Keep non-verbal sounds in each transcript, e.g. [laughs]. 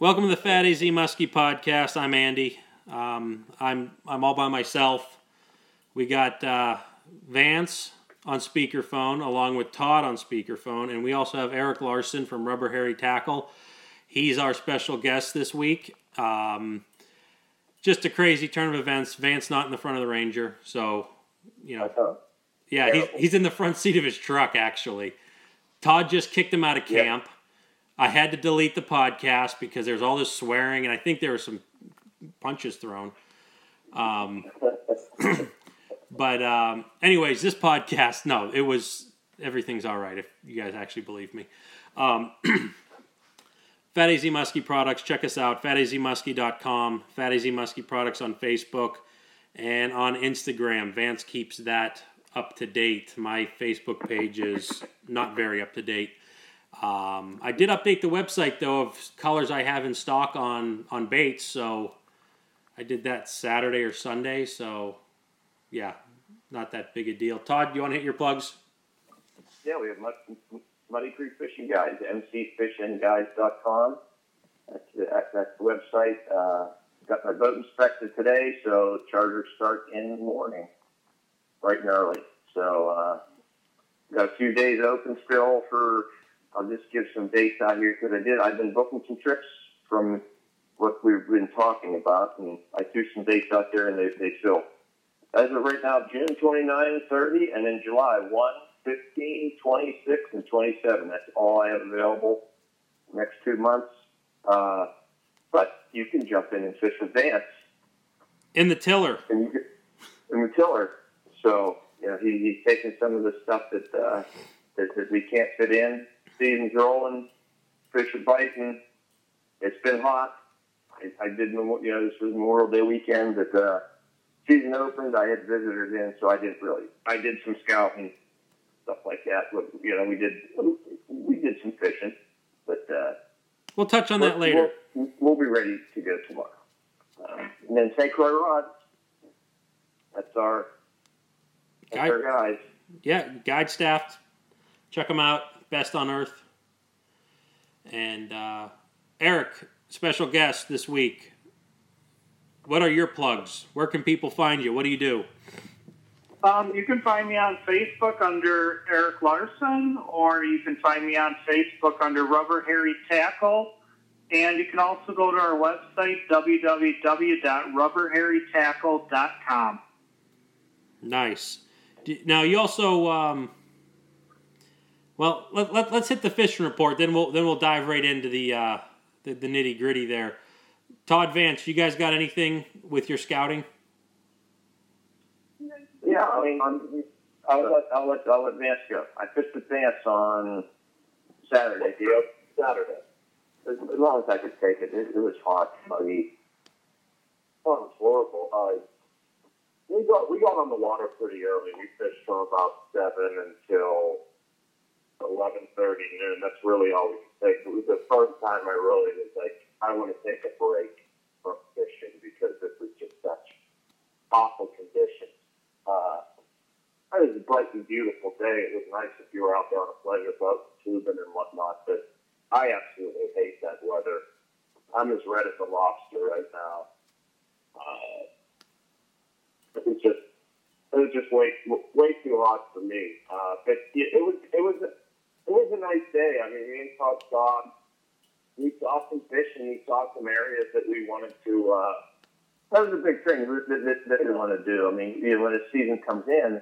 Welcome to the Fat AZ Muskie podcast. I'm Andy. Um, I'm I'm all by myself. We got uh, Vance on speakerphone along with Todd on speakerphone, and we also have Eric Larson from Rubber Hairy Tackle. He's our special guest this week. Um, just a crazy turn of events. Vance not in the front of the Ranger, so you know, yeah, he's he's in the front seat of his truck actually. Todd just kicked him out of camp. Yeah. I had to delete the podcast because there's all this swearing, and I think there were some punches thrown. Um, [clears throat] but um, anyways, this podcast, no, it was everything's all right if you guys actually believe me. Um, [clears throat] Fat AZ Muskie products, check us out, fatazmuskie.com, Fat AZ Muskie products on Facebook and on Instagram. Vance keeps that up to date. My Facebook page is not very up to date. Um, I did update the website though of colors I have in stock on on baits, so I did that Saturday or Sunday. So yeah, not that big a deal. Todd, you want to hit your plugs? Yeah, we have Muddy Creek Fishing Guides, mcfishingguides.com. That's the, that's the website. Uh, got my boat inspected today, so charters start in the morning, bright and early. So uh, got a few days open still for. I'll just give some dates out here because I did. I've been booking some trips from what we've been talking about, and I threw some dates out there, and they they fill. As of right now, June 29 and 30, and in July 1, 15, 26, and 27. That's all I have available next two months. Uh, but you can jump in and fish with Vance. In the tiller. Can, in the tiller. So, you know, he, he's taking some of the stuff that, uh, that, that we can't fit in. Season's rolling, fish are biting. It's been hot. I, I did, you know, this was Memorial Day weekend, but uh, season opened. I had visitors in, so I didn't really. I did some scouting, stuff like that. But, you know, we did we did some fishing, but uh, we'll touch on that later. We'll, we'll, be ready to go tomorrow. Um, and then St. Croix Rod. That's our that's guide, our guys. Yeah, guide staff. Check them out. Best on earth. And uh, Eric, special guest this week. What are your plugs? Where can people find you? What do you do? Um, you can find me on Facebook under Eric Larson, or you can find me on Facebook under Rubber Hairy Tackle. And you can also go to our website, www.rubberhairytackle.com. Nice. Now, you also, um, well, let, let, us hit the fishing report, then we'll, then we'll dive right into the, uh, the, the nitty gritty there. Todd Vance, you guys got anything with your scouting? Yeah, I mean, I'll let, I'll let, I'll let Vance go. I fished with Vance on Saturday. Yep, Saturday. As, as long as I could take it. It, it was hot, muggy. Oh, it was horrible. Uh, we got we got on the water pretty early. We fished from about seven until eleven thirty noon. That's really all we could take. It was the first time I really was like, I want to take a break from fishing because this was just such awful conditions. Uh, it was a bright and beautiful day. It was nice if you were out there on a pleasure boat, tubing and whatnot, but I absolutely hate that weather. I'm as red as a lobster right now. Uh, it was just it was just way way too hot for me. Uh, but it, it was it was it was a nice day. I mean, me and Todd saw we saw some fish and we saw some areas that we wanted to. Uh, that was a big thing that, that, that we want to do. I mean, you know, when the season comes in,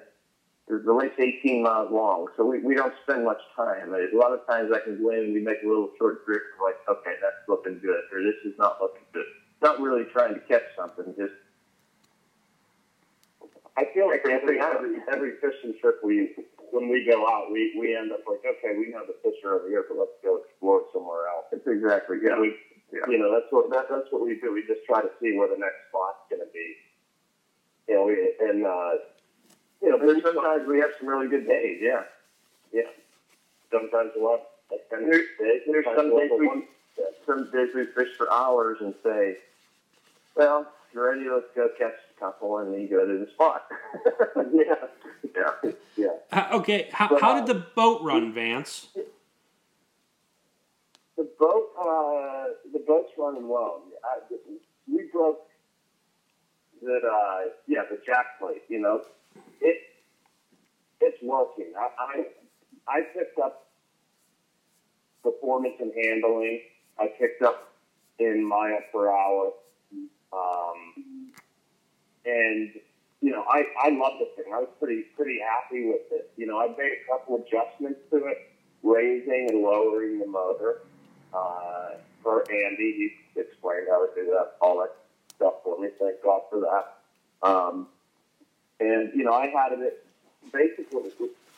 the lake's 18 miles long, so we, we don't spend much time. A lot of times I can go in and we make a little short trip, like, okay, that's looking good, or this is not looking good. Not really trying to catch something, just. I feel like every every, every fishing trip we when we go out, we, we end up like, okay, we know the fish are over here, but let's go explore somewhere else. That's exactly, yeah. We, yeah. You know, that's what that, that's what we do. We just try to see where the next spot's going to be. You know, we, and uh, you know, there's sometimes we have some really good days. Yeah, yeah. Sometimes a lot. There's, there's some days we some days we fish for hours and say, well, you're ready, let's go catch couple, and then you go to the spot. [laughs] yeah, yeah, yeah. Uh, okay, how, but, how did uh, the boat run, Vance? the boat, uh, the boat's running well. I, we broke that, uh, yeah, the jack plate. You know, it it's working. I I, I picked up performance and handling. I picked up in mile per hour, um, and you know, I I love the thing. I was pretty pretty happy with it. You know, I made a couple adjustments to it, raising and lowering the motor. Uh, for Andy, he explained how to do that, all that stuff for me. Thank God for that. Um, and you know, I had it basically.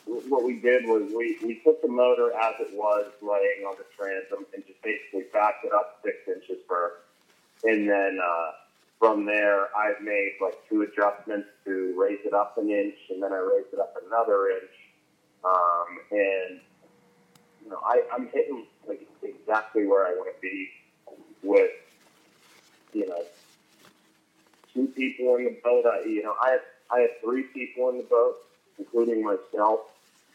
What we did was we, we took the motor as it was laying on the transom and just basically backed it up six inches for, and then uh, from there I've made like two adjustments to raise it up an inch, and then I raised it up another inch, um, and you know I, I'm hitting like exactly where I want to be with you know two people in the boat. I, you know I have I have three people in the boat, including myself.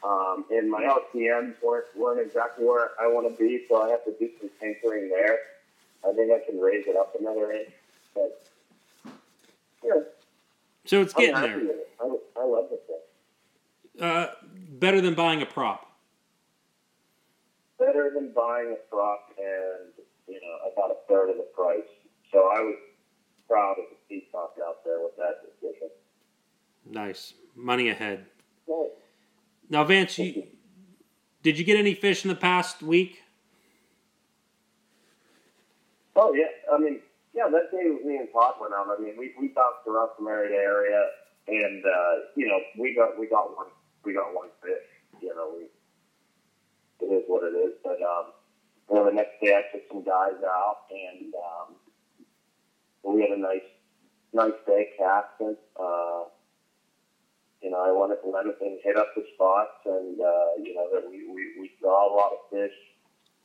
Um, and my RPMs weren't, weren't exactly where I want to be, so I have to do some tinkering there. I think I can raise it up another inch. But, yeah, So it's I'm getting there. it. I, I love the thing. Uh, better than buying a prop. Better than buying a truck and, you know, about a third of the price. So I was proud of the Peacock out there with that decision. Nice. Money ahead. Right. Now, Vance, you, did you get any fish in the past week? Oh yeah, I mean, yeah, that day me and Todd went out. I mean, we we bounced around from area area, and uh, you know, we got we got one we got one fish. You know, we it is what it is. But um, you know, the next day I took some guys out, and um, we had a nice nice day casting. Uh, you know, I wanted to let it hit up the spots, and uh, you know that we, we we saw a lot of fish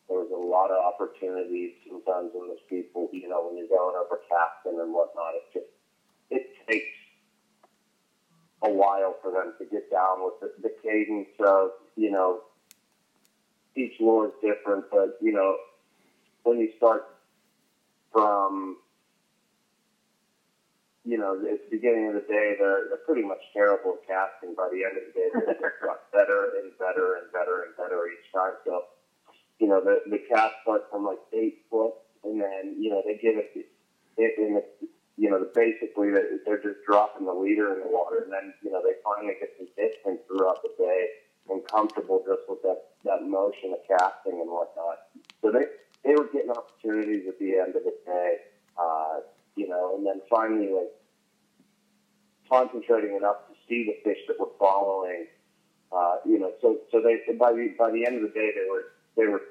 there was a lot of opportunities sometimes when there's people, you know, when you're going over casting and whatnot, it just it takes a while for them to get down with the, the cadence of, you know, each lure is different, but you know, when you start from you know, at the beginning of the day, they're, they're pretty much terrible at casting. By the end of the day, they just [laughs] got better and better and better and better each time. So, you know, the, the cast starts from like eight foot, and then, you know, they give it, it in the, you know, basically they're just dropping the leader in the water, and then, you know, they finally get some distance throughout the day and comfortable just with that, that motion of casting and whatnot. So they, they were getting opportunities at the end of the day, uh, you know, and then finally, like, concentrating enough to see the fish that were following, uh, you know, so, so they, by the, by the end of the day, they were, they were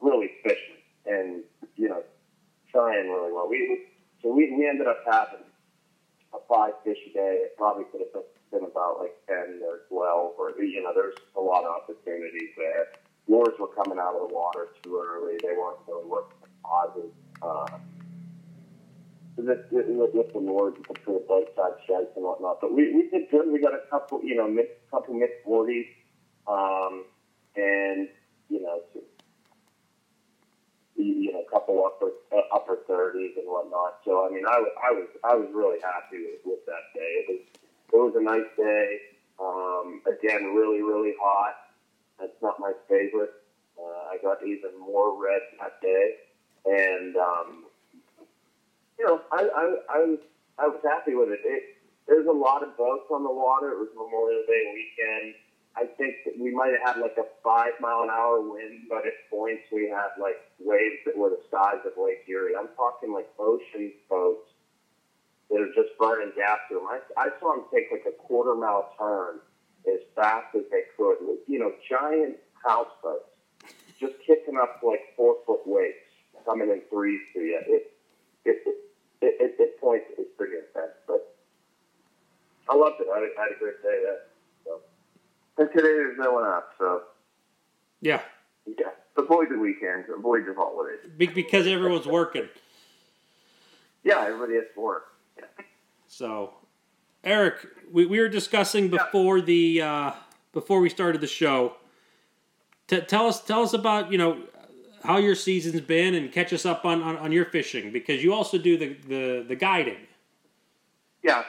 really fishing and, you know, trying really well. We, so we, we ended up having a five fish a day. It probably could have been about like 10 or 12 or, you know, there's a lot of opportunities there. Lures were coming out of the water too early. They weren't really working pauses. Uh, with, with, with the lures, for the both side sheds and whatnot. But we, we did good. We got a couple, you know, mid, couple mid 40s. Um, and, you know, you know, a couple upper uh, upper thirties and whatnot. So I mean, I I was I was really happy with, with that day. It was it was a nice day. Um, again, really really hot. That's not my favorite. Uh, I got even more red that day, and um, you know, I I I was I was happy with it. it. There's a lot of boats on the water. It was Memorial Day weekend. I think that we might have had like a five mile an hour wind, but at points we had like waves that were the size of Lake Erie. I'm talking like ocean boats that are just burning gas through them. I, I saw them take like a quarter mile turn as fast as they could you know, giant houseboats just kicking up like four foot wakes coming in threes to you. It, it, it, it, it, it points, it's pretty intense, but I loved it. I, I had a great day there. And today there's no one up, so Yeah, yeah. Avoid the weekends, avoid the holidays. be- because everyone's working. Yeah, everybody has to work. Yeah. So, Eric, we, we were discussing before the uh, before we started the show. T- tell us tell us about you know how your season's been and catch us up on, on, on your fishing because you also do the, the, the guiding. Yeah.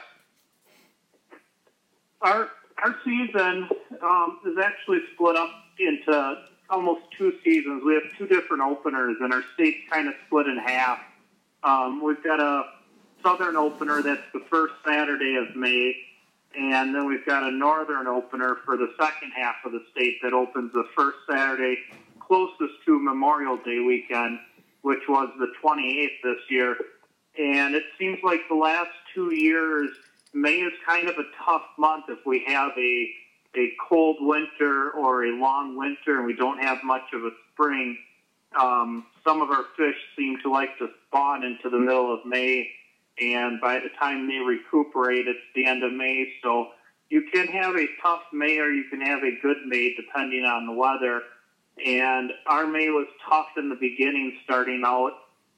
Our our season um, is actually split up into almost two seasons. We have two different openers, and our state's kind of split in half. Um, we've got a southern opener that's the first Saturday of May, and then we've got a northern opener for the second half of the state that opens the first Saturday closest to Memorial Day weekend, which was the 28th this year. And it seems like the last two years, May is kind of a tough month if we have a a cold winter or a long winter and we don't have much of a spring. Um, some of our fish seem to like to spawn into the middle of May, and by the time they recuperate, it's the end of May. So you can have a tough May or you can have a good May depending on the weather. And our May was tough in the beginning starting out,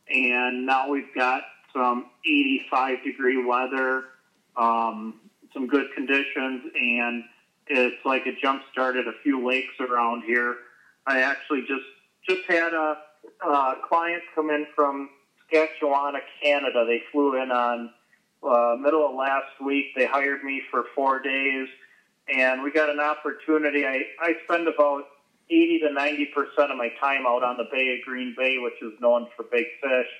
and now we've got some 85 degree weather, um, some good conditions, and it's like it jump started a few lakes around here. I actually just just had a, a client come in from Saskatchewan, Canada. They flew in on uh, middle of last week. They hired me for four days, and we got an opportunity. I, I spend about 80 to 90 percent of my time out on the Bay of Green Bay, which is known for big fish.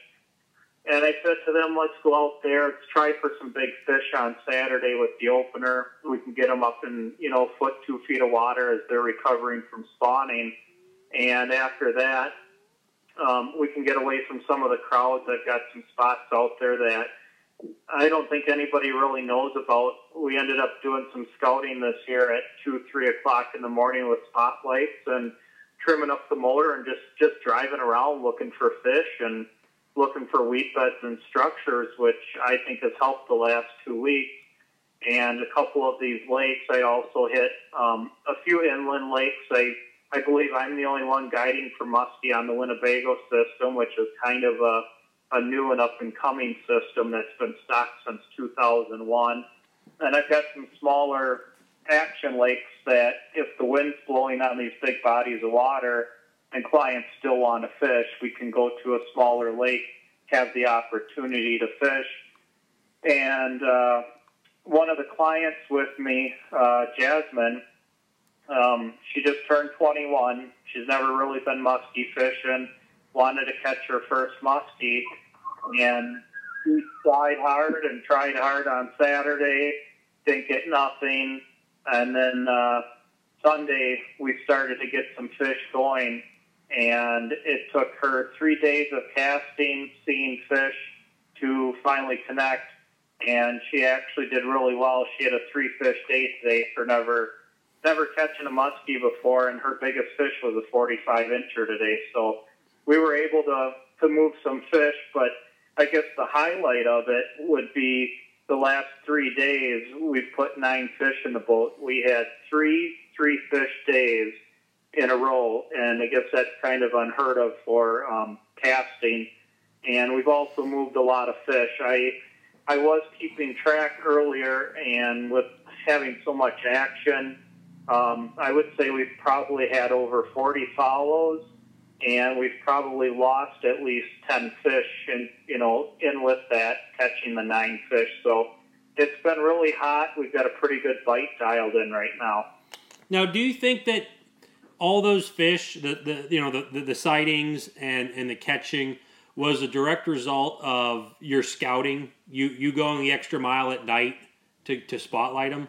And I said to them, let's go out there, let's try for some big fish on Saturday with the opener. We can get them up in, you know, foot, two feet of water as they're recovering from spawning. And after that, um, we can get away from some of the crowds. I've got some spots out there that I don't think anybody really knows about. We ended up doing some scouting this year at two, three o'clock in the morning with spotlights and trimming up the motor and just just driving around looking for fish and looking for weed beds and structures, which I think has helped the last two weeks. And a couple of these lakes, I also hit um, a few inland lakes. I I believe I'm the only one guiding for muskie on the Winnebago system, which is kind of a a new and up and coming system that's been stocked since 2001. And I've got some smaller action lakes that if the wind's blowing on these big bodies of water and clients still want to fish, we can go to a smaller lake, have the opportunity to fish. And uh, one of the clients with me, uh, Jasmine, um, she just turned 21. She's never really been muskie fishing wanted to catch her first muskie, and she tried hard and tried hard on Saturday, didn't get nothing, and then uh, Sunday we started to get some fish going, and it took her three days of casting, seeing fish, to finally connect, and she actually did really well. She had a three fish day today for never never catching a muskie before, and her biggest fish was a 45 incher today. So we were able to to move some fish, but I guess the highlight of it would be the last three days. We've put nine fish in the boat. We had three three fish days in a row, and I guess that's kind of unheard of for um, casting. And we've also moved a lot of fish. I I was keeping track earlier, and with having so much action, um, I would say we've probably had over 40 follows and we've probably lost at least 10 fish and you know in with that catching the nine fish so it's been really hot we've got a pretty good bite dialed in right now now do you think that all those fish the, the you know the, the, the sightings and and the catching was a direct result of your scouting you you going the extra mile at night to, to spotlight them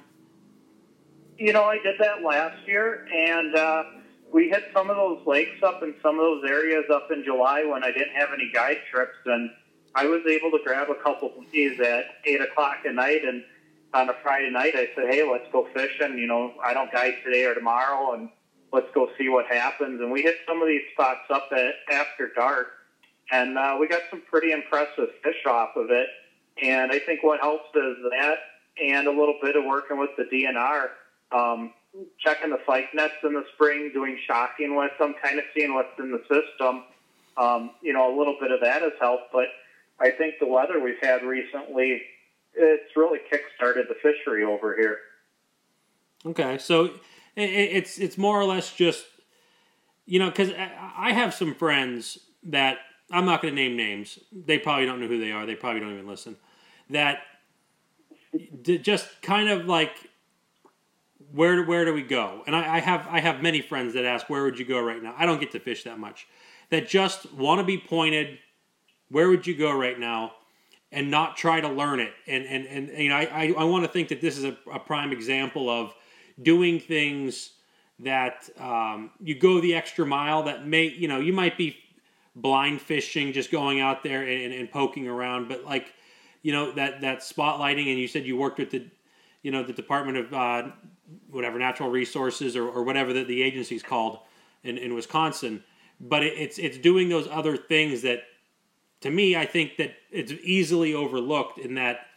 you know i did that last year and uh we hit some of those lakes up in some of those areas up in July when I didn't have any guide trips, and I was able to grab a couple of these at eight o'clock at night. And on a Friday night, I said, "Hey, let's go fishing." You know, I don't guide today or tomorrow, and let's go see what happens. And we hit some of these spots up at after dark, and uh, we got some pretty impressive fish off of it. And I think what helps is that, and a little bit of working with the DNR. Um, checking the fyke nets in the spring, doing shocking with them, kind of seeing what's in the system. Um, you know, a little bit of that has helped, but I think the weather we've had recently, it's really kick-started the fishery over here. Okay, so it's it's more or less just you know, because I have some friends that I'm not going to name names. They probably don't know who they are. They probably don't even listen. That just kind of like where where do we go? And I, I, have I have many friends that ask where would you go right now. I don't get to fish that much. That just want to be pointed. Where would you go right now? And not try to learn it. And and, and, you know I, I, I want to think that this is a, a prime example of doing things that um, you go the extra mile that may you know you might be blind fishing just going out there and, and poking around but like you know that that spotlighting and you said you worked with the you know the department of uh, whatever natural resources or, or whatever the, the agency's called in, in wisconsin but it, it's it's doing those other things that to me i think that it's easily overlooked in that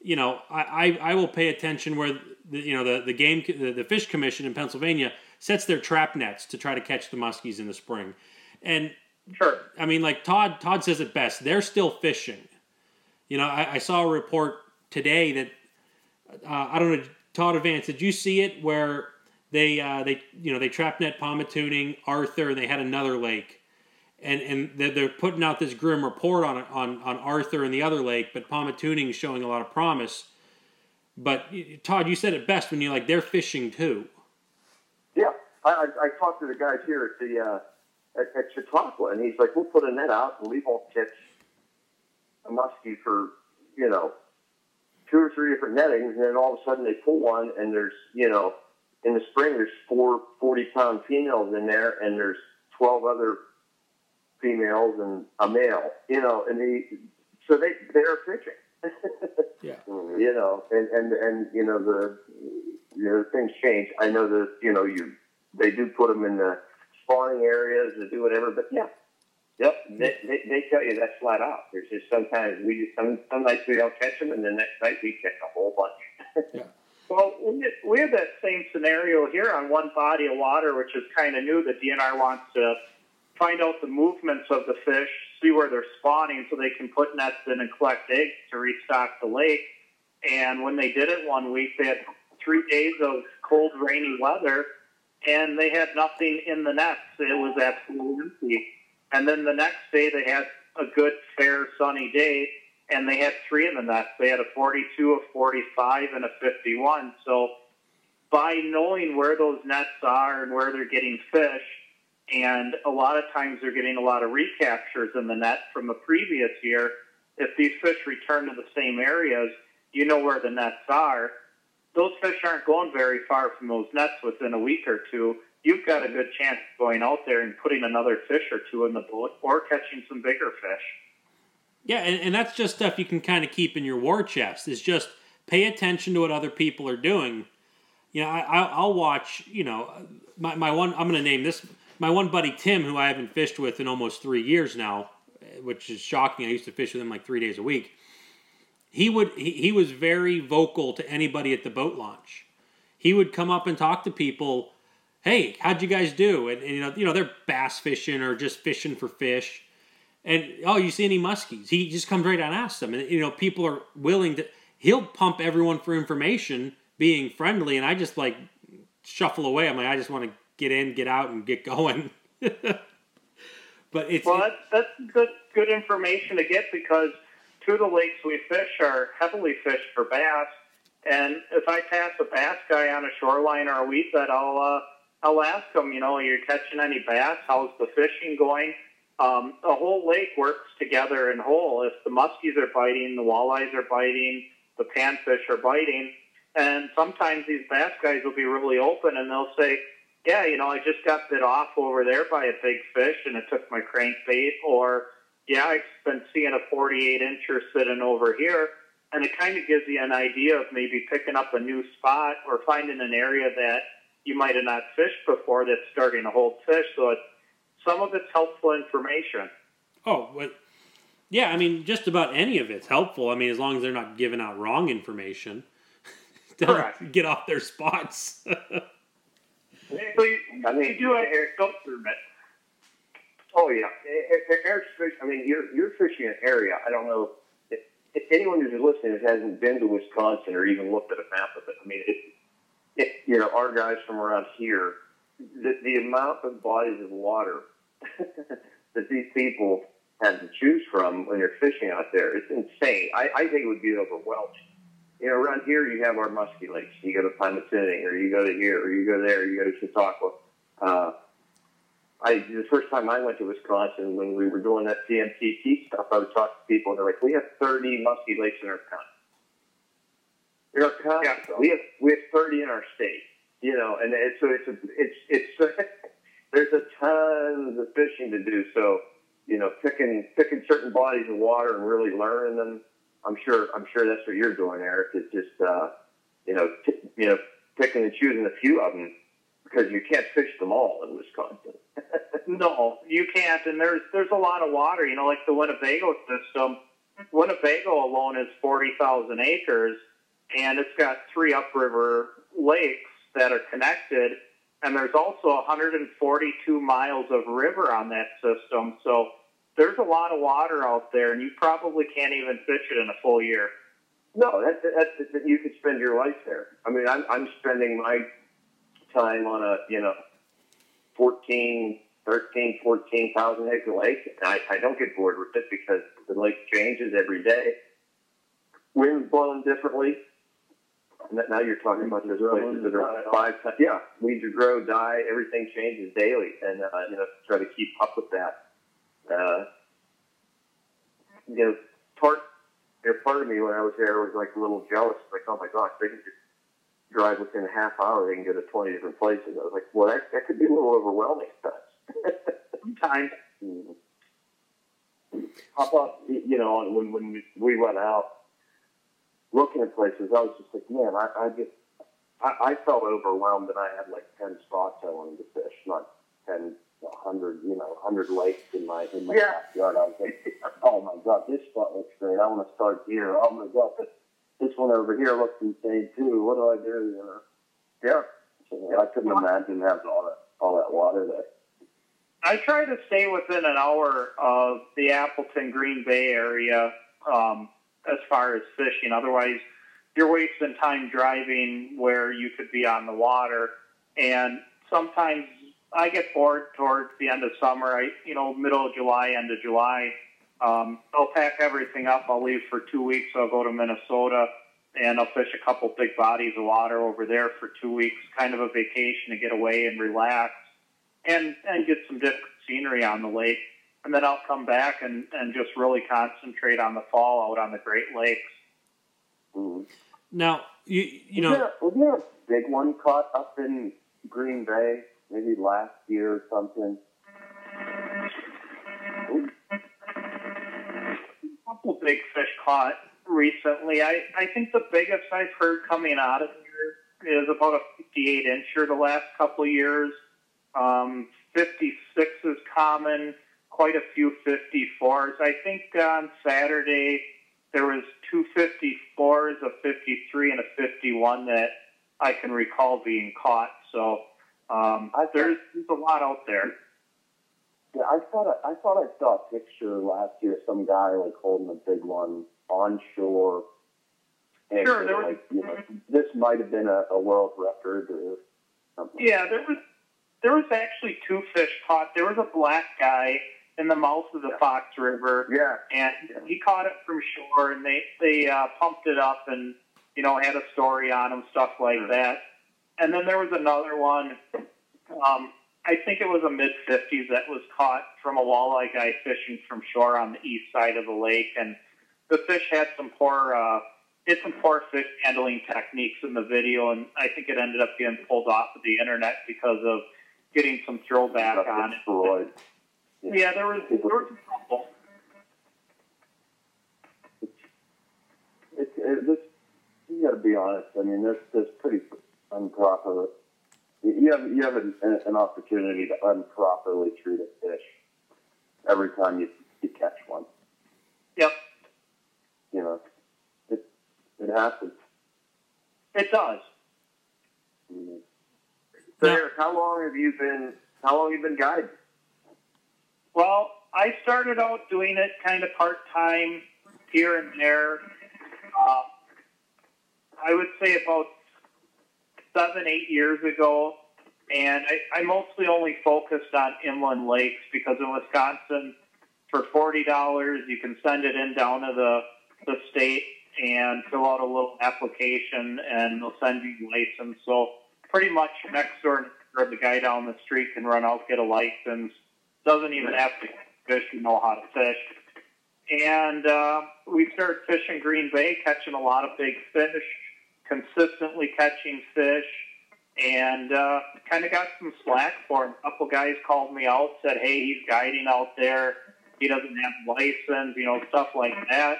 you know i i, I will pay attention where the, you know the, the game the, the fish commission in pennsylvania sets their trap nets to try to catch the muskies in the spring and sure i mean like todd todd says it best they're still fishing you know, I, I saw a report today that uh, I don't know, Todd Advance. Did you see it where they uh, they you know they trap net Pymatuning, Arthur, and they had another lake, and and they're, they're putting out this grim report on on on Arthur and the other lake, but Pymatuning is showing a lot of promise. But Todd, you said it best when you're like they're fishing too. Yeah, I, I, I talked to the guys here at the uh, at, at Chautauqua, and he's like, "We'll put a net out, and we won't catch a muskie for, you know, two or three different nettings, and then all of a sudden they pull one, and there's, you know, in the spring there's four 40 pound females in there, and there's 12 other females and a male, you know, and the, so they, they're fishing. Yeah. [laughs] You know, and, and, and, you know, the, you know, things change. I know that, you know, you, they do put them in the spawning areas to do whatever, but yeah, Yep, they, they, they tell you that's flat out. There's just sometimes we some some nights we don't catch them, and the next night we catch a whole bunch. [laughs] yeah. Well, we have that same scenario here on one body of water, which is kind of new. The DNR wants to find out the movements of the fish, see where they're spawning, so they can put nets in and collect eggs to restock the lake. And when they did it one week, they had three days of cold, rainy weather, and they had nothing in the nets. It was absolutely empty. And then the next day they had a good, fair, sunny day, and they had three in the nets. They had a 42, a 45, and a 51. So by knowing where those nets are and where they're getting fish, and a lot of times they're getting a lot of recaptures in the net from the previous year. If these fish return to the same areas, you know where the nets are. Those fish aren't going very far from those nets within a week or two you've got a good chance of going out there and putting another fish or two in the boat or catching some bigger fish. Yeah, and, and that's just stuff you can kind of keep in your war chest. Is just pay attention to what other people are doing. You know, I, I'll watch. You know, my, my one. I'm going to name this my one buddy Tim, who I haven't fished with in almost three years now, eh, which is shocking. I used to fish with him like three days a week. He would. He, he was very vocal to anybody at the boat launch. He would come up and talk to people hey, how'd you guys do? And, and, you know, you know, they're bass fishing or just fishing for fish. And oh, you see any muskies? He just comes right out and asks them. And you know, people are willing to. He'll pump everyone for information, being friendly, and I just like shuffle away. I'm like, I just want to get in, get out, and get going. [laughs] but it's well, that's, that's good good information to get because two of the lakes we fish are heavily fished for bass. And if I pass a bass guy on a shoreline or a weed bed, I'll uh, I'll ask him, you know, are you catching any bass? How's the fishing going? Um, the whole lake works together in whole. If the muskies are biting, the walleyes are biting, the panfish are biting, and sometimes these bass guys will be really open and they'll say, yeah, you know, I just got bit off over there by a big fish and it took my crankbait, or yeah, I've been seeing a 48 incher sitting over here. And it kind of gives you an idea of maybe picking up a new spot or finding an area that you might have not fished before that's starting to hold fish. So it, some of it's helpful information. Oh, but yeah, I mean, just about any of it's helpful. I mean, as long as they're not giving out wrong information, [laughs] Correct. get off their spots. [laughs] so you, I mean, you do have air Oh yeah, eh, eh, eh, air fish. I mean, you're you're fishing an area. I don't know if, if anyone who's listening hasn't been to Wisconsin or even looked at a map of it. I mean, it, it, you know, our guys from around here, the, the amount of bodies of water [laughs] that these people have to choose from when they're fishing out there, it's insane. I, I think it would be overwhelming. You know, around here you have our musky lakes. You go to Pymatuning, or you go to here, or you go there, or you go to Chautauqua. Uh, I the first time I went to Wisconsin when we were doing that CMTT stuff, I would talk to people and they're like, "We have 30 musky lakes in our county." In our county, Yeah. we have we have 30 in our state. You know, and it's so it's a, it's it's [laughs] there's a tons of fishing to do. So you know, picking picking certain bodies of water and really learning them. I'm sure I'm sure that's what you're doing, Eric. It's just uh, you know t- you know picking and choosing a few of them because you can't fish them all in Wisconsin. [laughs] No, you can't. And there's there's a lot of water. You know, like the Winnebago system. Winnebago alone is forty thousand acres, and it's got three upriver lakes that are connected. And there's also 142 miles of river on that system. So there's a lot of water out there, and you probably can't even fish it in a full year. No, that's, that's, that you could spend your life there. I mean, I'm, I'm spending my time on a, you know, 14, 13, 14,000 acre lake. And I, I don't get bored with it because the lake changes every day. Wind's blowing differently. Now you're talking about those places that are five times. Yeah, weeds grow, die, everything changes daily. And, uh, you know, try to keep up with that. Uh, you know, part know, part of me when I was there was like a little jealous, like, oh my gosh, they can just drive within a half hour, they can go to 20 different places. I was like, well, that, that could be a little overwhelming [laughs] sometimes. Sometimes. Mhm. How about, you know, when, when we- we went out looking at places, I was just like, man, I, I just, I, I felt overwhelmed and I had like 10 spots I wanted to fish, not 10, 100, you know, 100 lakes in my, in my Yeah. backyard. I was like, oh my God, this spot looks great. I want to start here. Oh my God, this, this one over here looks insane too. What do I do? You know? Yeah. So I couldn't imagine having all that, all that water there. I try to stay within an hour of the Appleton Green Bay area um, as far as fishing. Otherwise, you're wasting time driving where you could be on the water. And sometimes I get bored towards the end of summer. I, you know, middle of July, end of July. Um, I'll pack everything up. I'll leave for two weeks. I'll go to Minnesota and I'll fish a couple big bodies of water over there for two weeks, kind of a vacation to get away and relax and and get some different scenery on the lake. And then I'll come back and, and just really concentrate on the fall out on the Great Lakes. Mhm. Now, you you was know, there, was there a big one caught up in Green Bay, maybe last year or something? A couple big fish caught recently. I, I think the biggest I've heard coming out of here is about a 58 incher the last couple years. Um, 56 is common, quite a few 54s. I think on Saturday there was two 54s, a 53, and a 51 that I can recall being caught. So um, I- there's, there's a lot out there. Yeah, I thought I, I thought I saw a picture last year. Of some guy like holding a big one on shore. And Sure, there was- like, you know, this might have been a, a world record or something. Yeah, there was there was actually two fish caught. There was a black guy in the mouth of the Fox River, Yeah. and he caught it from shore, and they they uh, pumped it up and you know had a story on him, stuff like that. And then there was another one. Um, I think it was a mid fifties that was caught from a walleye guy fishing from shore on the east side of the lake, and the fish had some poor. Uh, it's some poor fish handling techniques in the video, and I think it ended up getting pulled off of the internet because of getting some throwback on it. destroyed. Yeah, there was there was a couple. It's it, this. You got to be honest. I mean, that's that's pretty improper. You have you have an, an opportunity to improperly treat a fish every time you you catch one. Yep, You know, it it happens. it does. Mhm. So, Now- Eric, how long have you been? How long have you been guiding? Well, I started out doing it kind of part time here and there. Uh, I would say about seven, eight years ago. and I, I mostly only focused on inland lakes because in Wisconsin, for forty dollars, you can send it in down to the the state and fill out a little application, and they'll send you your license. So pretty much next door, or the guy down the street can run out get a license. Doesn't even have to fish to know how to fish. And uh, we started fishing Green Bay, catching a lot of big fish, consistently catching fish and uh, kind of got some slack for him. A couple guys called me out, said, "Hey, he's guiding out there. He doesn't have license, you know, stuff like that."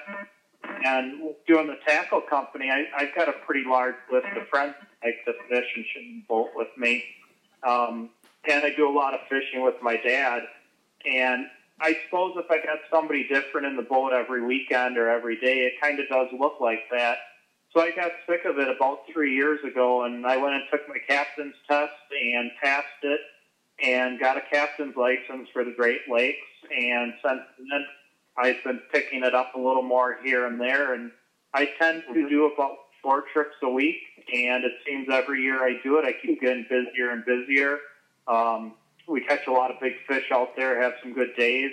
And doing the tackle company, I, I've got a pretty large list of friends that like to fish and shoot boat with me. Um, and I do a lot of fishing with my dad. And I suppose if I got somebody different in the boat every weekend or every day, it kind of does look like that. So I got sick of it about three years ago, and I went and took my captain's test and passed it, and got a captain's license for the Great Lakes. And since then, I've been picking it up a little more here and there, and I tend to do about four trips a week. And it seems every year I do it, I keep getting busier and busier. Um, we catch a lot of big fish out there, have some good days.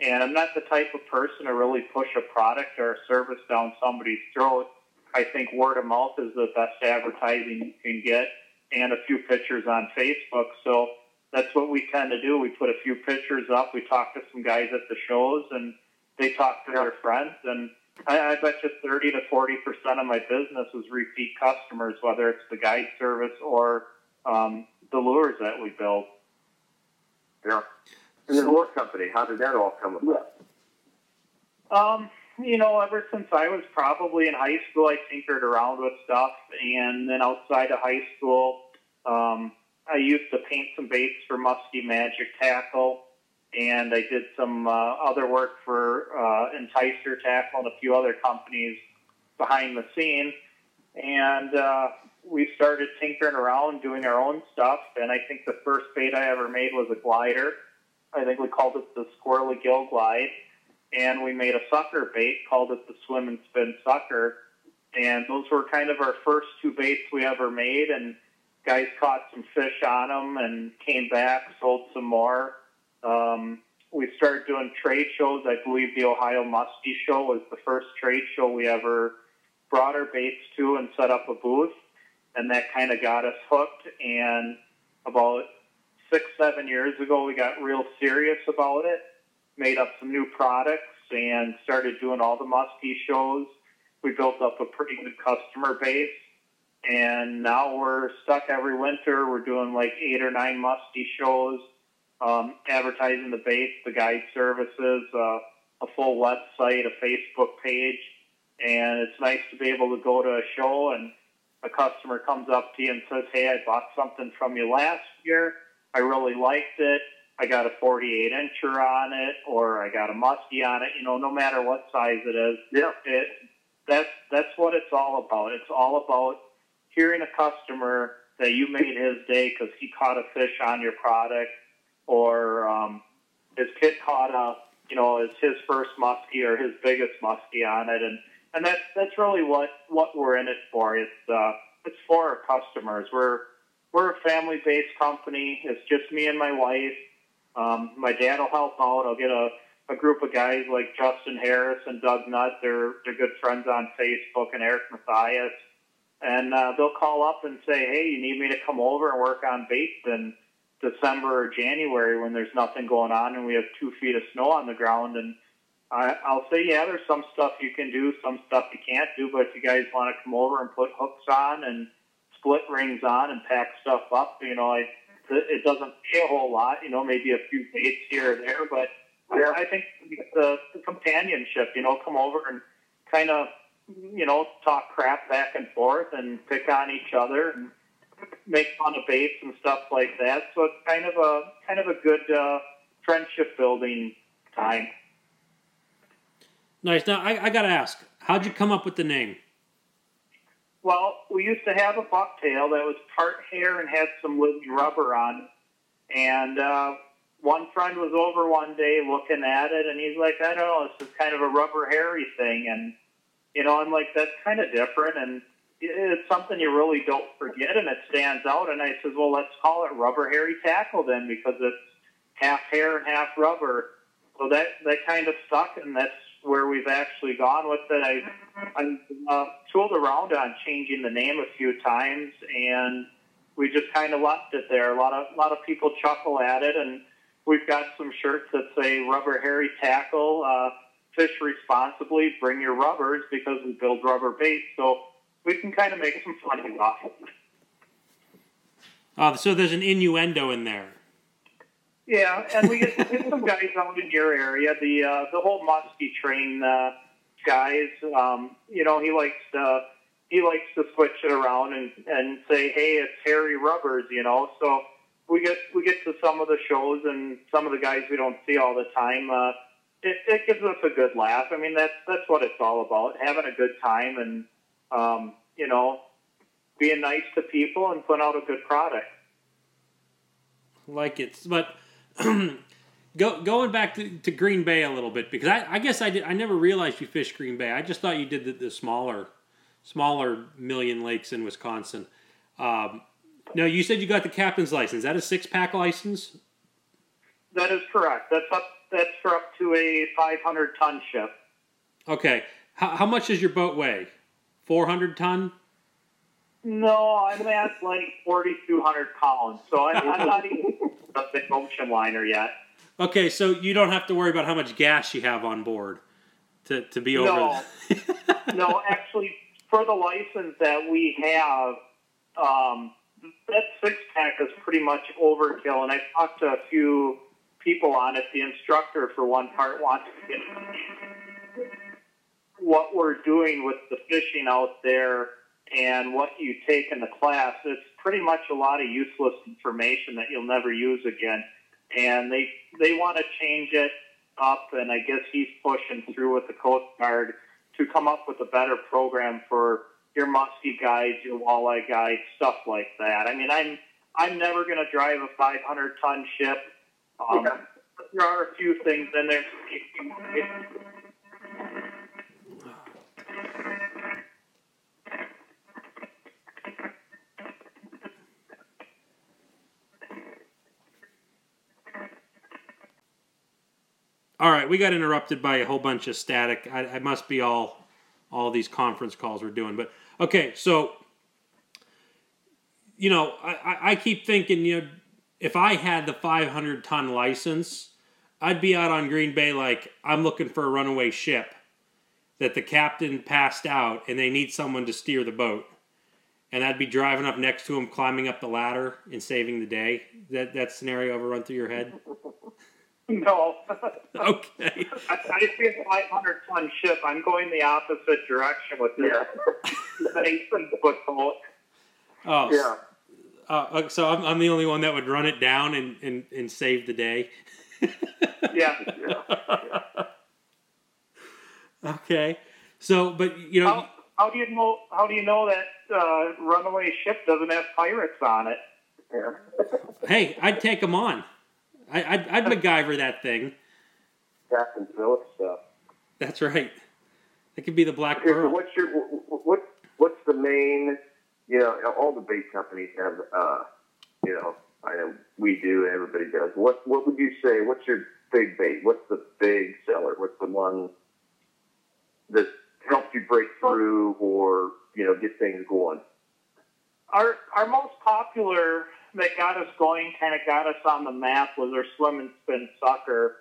And I'm not the type of person to really push a product or a service down somebody's throat. I think word of mouth is the best advertising you can get, and a few pictures on Facebook. So that's what we tend to do. We put a few pictures up. We talk to some guys at the shows, and they talk to their friends. And I, I bet you 30 to 40 percent of my business is repeat customers, whether it's the guide service or um, the lures that we build. Yeah. And the lure company, how did that all come about? Um, you know, ever since I was probably in high school, I tinkered around with stuff. And then outside of high school, um, I used to paint some baits for Muskie Magic Tackle. And I did some uh, other work for uh, Enticer Tackle and a few other companies behind the scene. And uh, we started tinkering around, doing our own stuff. And I think the first bait I ever made was a glider. I think we called it the Squirrely Gill Glide and we made a sucker bait, called it the Swim and Spin Sucker. And those were kind of our first two baits we ever made. And guys caught some fish on them and came back, sold some more. Um, we started doing trade shows. I believe the Ohio Muskie Show was the first trade show we ever brought our baits to and set up a booth. And that kind of got us hooked. And about six, seven years ago, we got real serious about it made up some new products and started doing all the muskie shows. We built up a pretty good customer base. And now we're stuck every winter. We're doing like eight or nine muskie shows, um, advertising the base, the guide services, uh, a full website, a Facebook page. And it's nice to be able to go to a show and a customer comes up to you and says, Hey, I bought something from you last year. I really liked it. I got a 48 incher on it or I got a muskie on it, you know, no matter what size it is. Yeah. It, that's, that's what it's all about. It's all about hearing a customer that you made his day because he caught a fish on your product or, um, his kid caught a, you know, is his first muskie or his biggest muskie on it. And, and that's, that's really what, what we're in it for. It's, uh, it's for our customers. We're, we're a family based company. It's just me and my wife um, my dad will help out. I'll get a, a group of guys like Justin Harris and Doug Nutt. They're they're good friends on Facebook and Eric Mathias, and uh, they'll call up and say, "Hey, you need me to come over and work on baits in December or January when there's nothing going on and we have two feet of snow on the ground." And I, I'll say, "Yeah, there's some stuff you can do, some stuff you can't do, but if you guys want to come over and put hooks on and split rings on and pack stuff up, you know, I." it doesn't pay a whole lot, you know, maybe a few dates here or there, but yeah. I think the, the companionship, you know, come over and kind of, you know, talk crap back and forth and pick on each other and make fun of baits and stuff like that. So it's kind of a kind of a good uh, friendship building time. Nice. Now I, I got to ask, how'd you come up with the name? Well, we used to have a bucktail that was part hair and had some living rubber on it. And uh, one friend was over one day looking at it, and he's like, I don't know, this is kind of a rubber hairy thing. And, you know, I'm like, that's kind of different. And it's something you really don't forget, and it stands out. And I says, well, let's call it rubber hairy tackle then, because it's half hair and half rubber. So that that kind of stuck, and that's where we've actually gone with it. I I uh, tooled around on changing the name a few times, and we just kind of left it there. A lot of a lot of people chuckle at it, and we've got some shirts that say "Rubber Hairy Tackle." Uh, fish responsibly. Bring your rubbers because we build rubber baits, so we can kind of make some funny off it. Oh, so there's an innuendo in there. Yeah, and we get, get some guys out in your area. The uh, the whole musky train uh, guys. Um, you know, he likes to he likes to switch it around and and say, hey, it's hairy rubbers. You know, so we get we get to some of the shows and some of the guys we don't see all the time. Uh, it, it gives us a good laugh. I mean, that's that's what it's all about, having a good time and um, you know, being nice to people and putting out a good product. Like it's, but [clears throat] go, going back to, to Green Bay a little bit because I, I guess I did I never realized you fished Green Bay. I just thought you did the, the smaller smaller million lakes in Wisconsin. Um, no, you said you got the captain's license. Is that a six pack license? That is correct. That's up that's for up to a 500 ton ship. Okay. How, how much does your boat weigh? 400 ton? No, I'm at like 4,200 pounds, so I'm, I'm not even a big ocean liner yet. Okay, so you don't have to worry about how much gas you have on board to, to be over. No, [laughs] no, actually, for the license that we have, um, that six pack is pretty much overkill. And I talked to a few people on it. The instructor, for one part, wants to get what we're doing with the fishing out there and what you take in the class. It's pretty much a lot of useless information that you'll never use again. And they they want to change it up, and I guess he's pushing through with the Coast Guard to come up with a better program for your muskie guides, your walleye guides, stuff like that. I mean, I'm I'm never going to drive a 500 ton ship. Um, yeah. There are a few things in there. All right, we got interrupted by a whole bunch of static. I, I must be all all these conference calls we're doing, but okay. So, you know, I, I keep thinking, you know, if I had the 500 ton license, I'd be out on Green Bay like I'm looking for a runaway ship that the captain passed out and they need someone to steer the boat. And I'd be driving up next to him, climbing up the ladder and saving the day. That that scenario ever run through your head? [laughs] [laughs] No. [laughs] okay. I, I see a 500 ton ship. I'm going the opposite direction with this. Yeah. 18 foot boat. Oh, Yeah. uh, so I'm, I'm the only one that would run it down and, and, and save the day. [laughs] Yeah. Okay. So, but you know, How, how do you know? How do you know that uh, runaway ship doesn't have pirates on it? Yeah. hey, I'd take them on. I, I'd, I'd MacGyver that thing. Captain Phillips stuff. That's right. It could be the Black Okay, so Pearl. what's your what what's the main? You know, all the bait companies have. Uh, you know, I know we do. and Everybody does. What what would you say? What's your big bait? What's the big seller? What's the one that helps you break through or you know get things going? Our our most popular that got us going, kind of got us on the map, was our swim and spin sucker,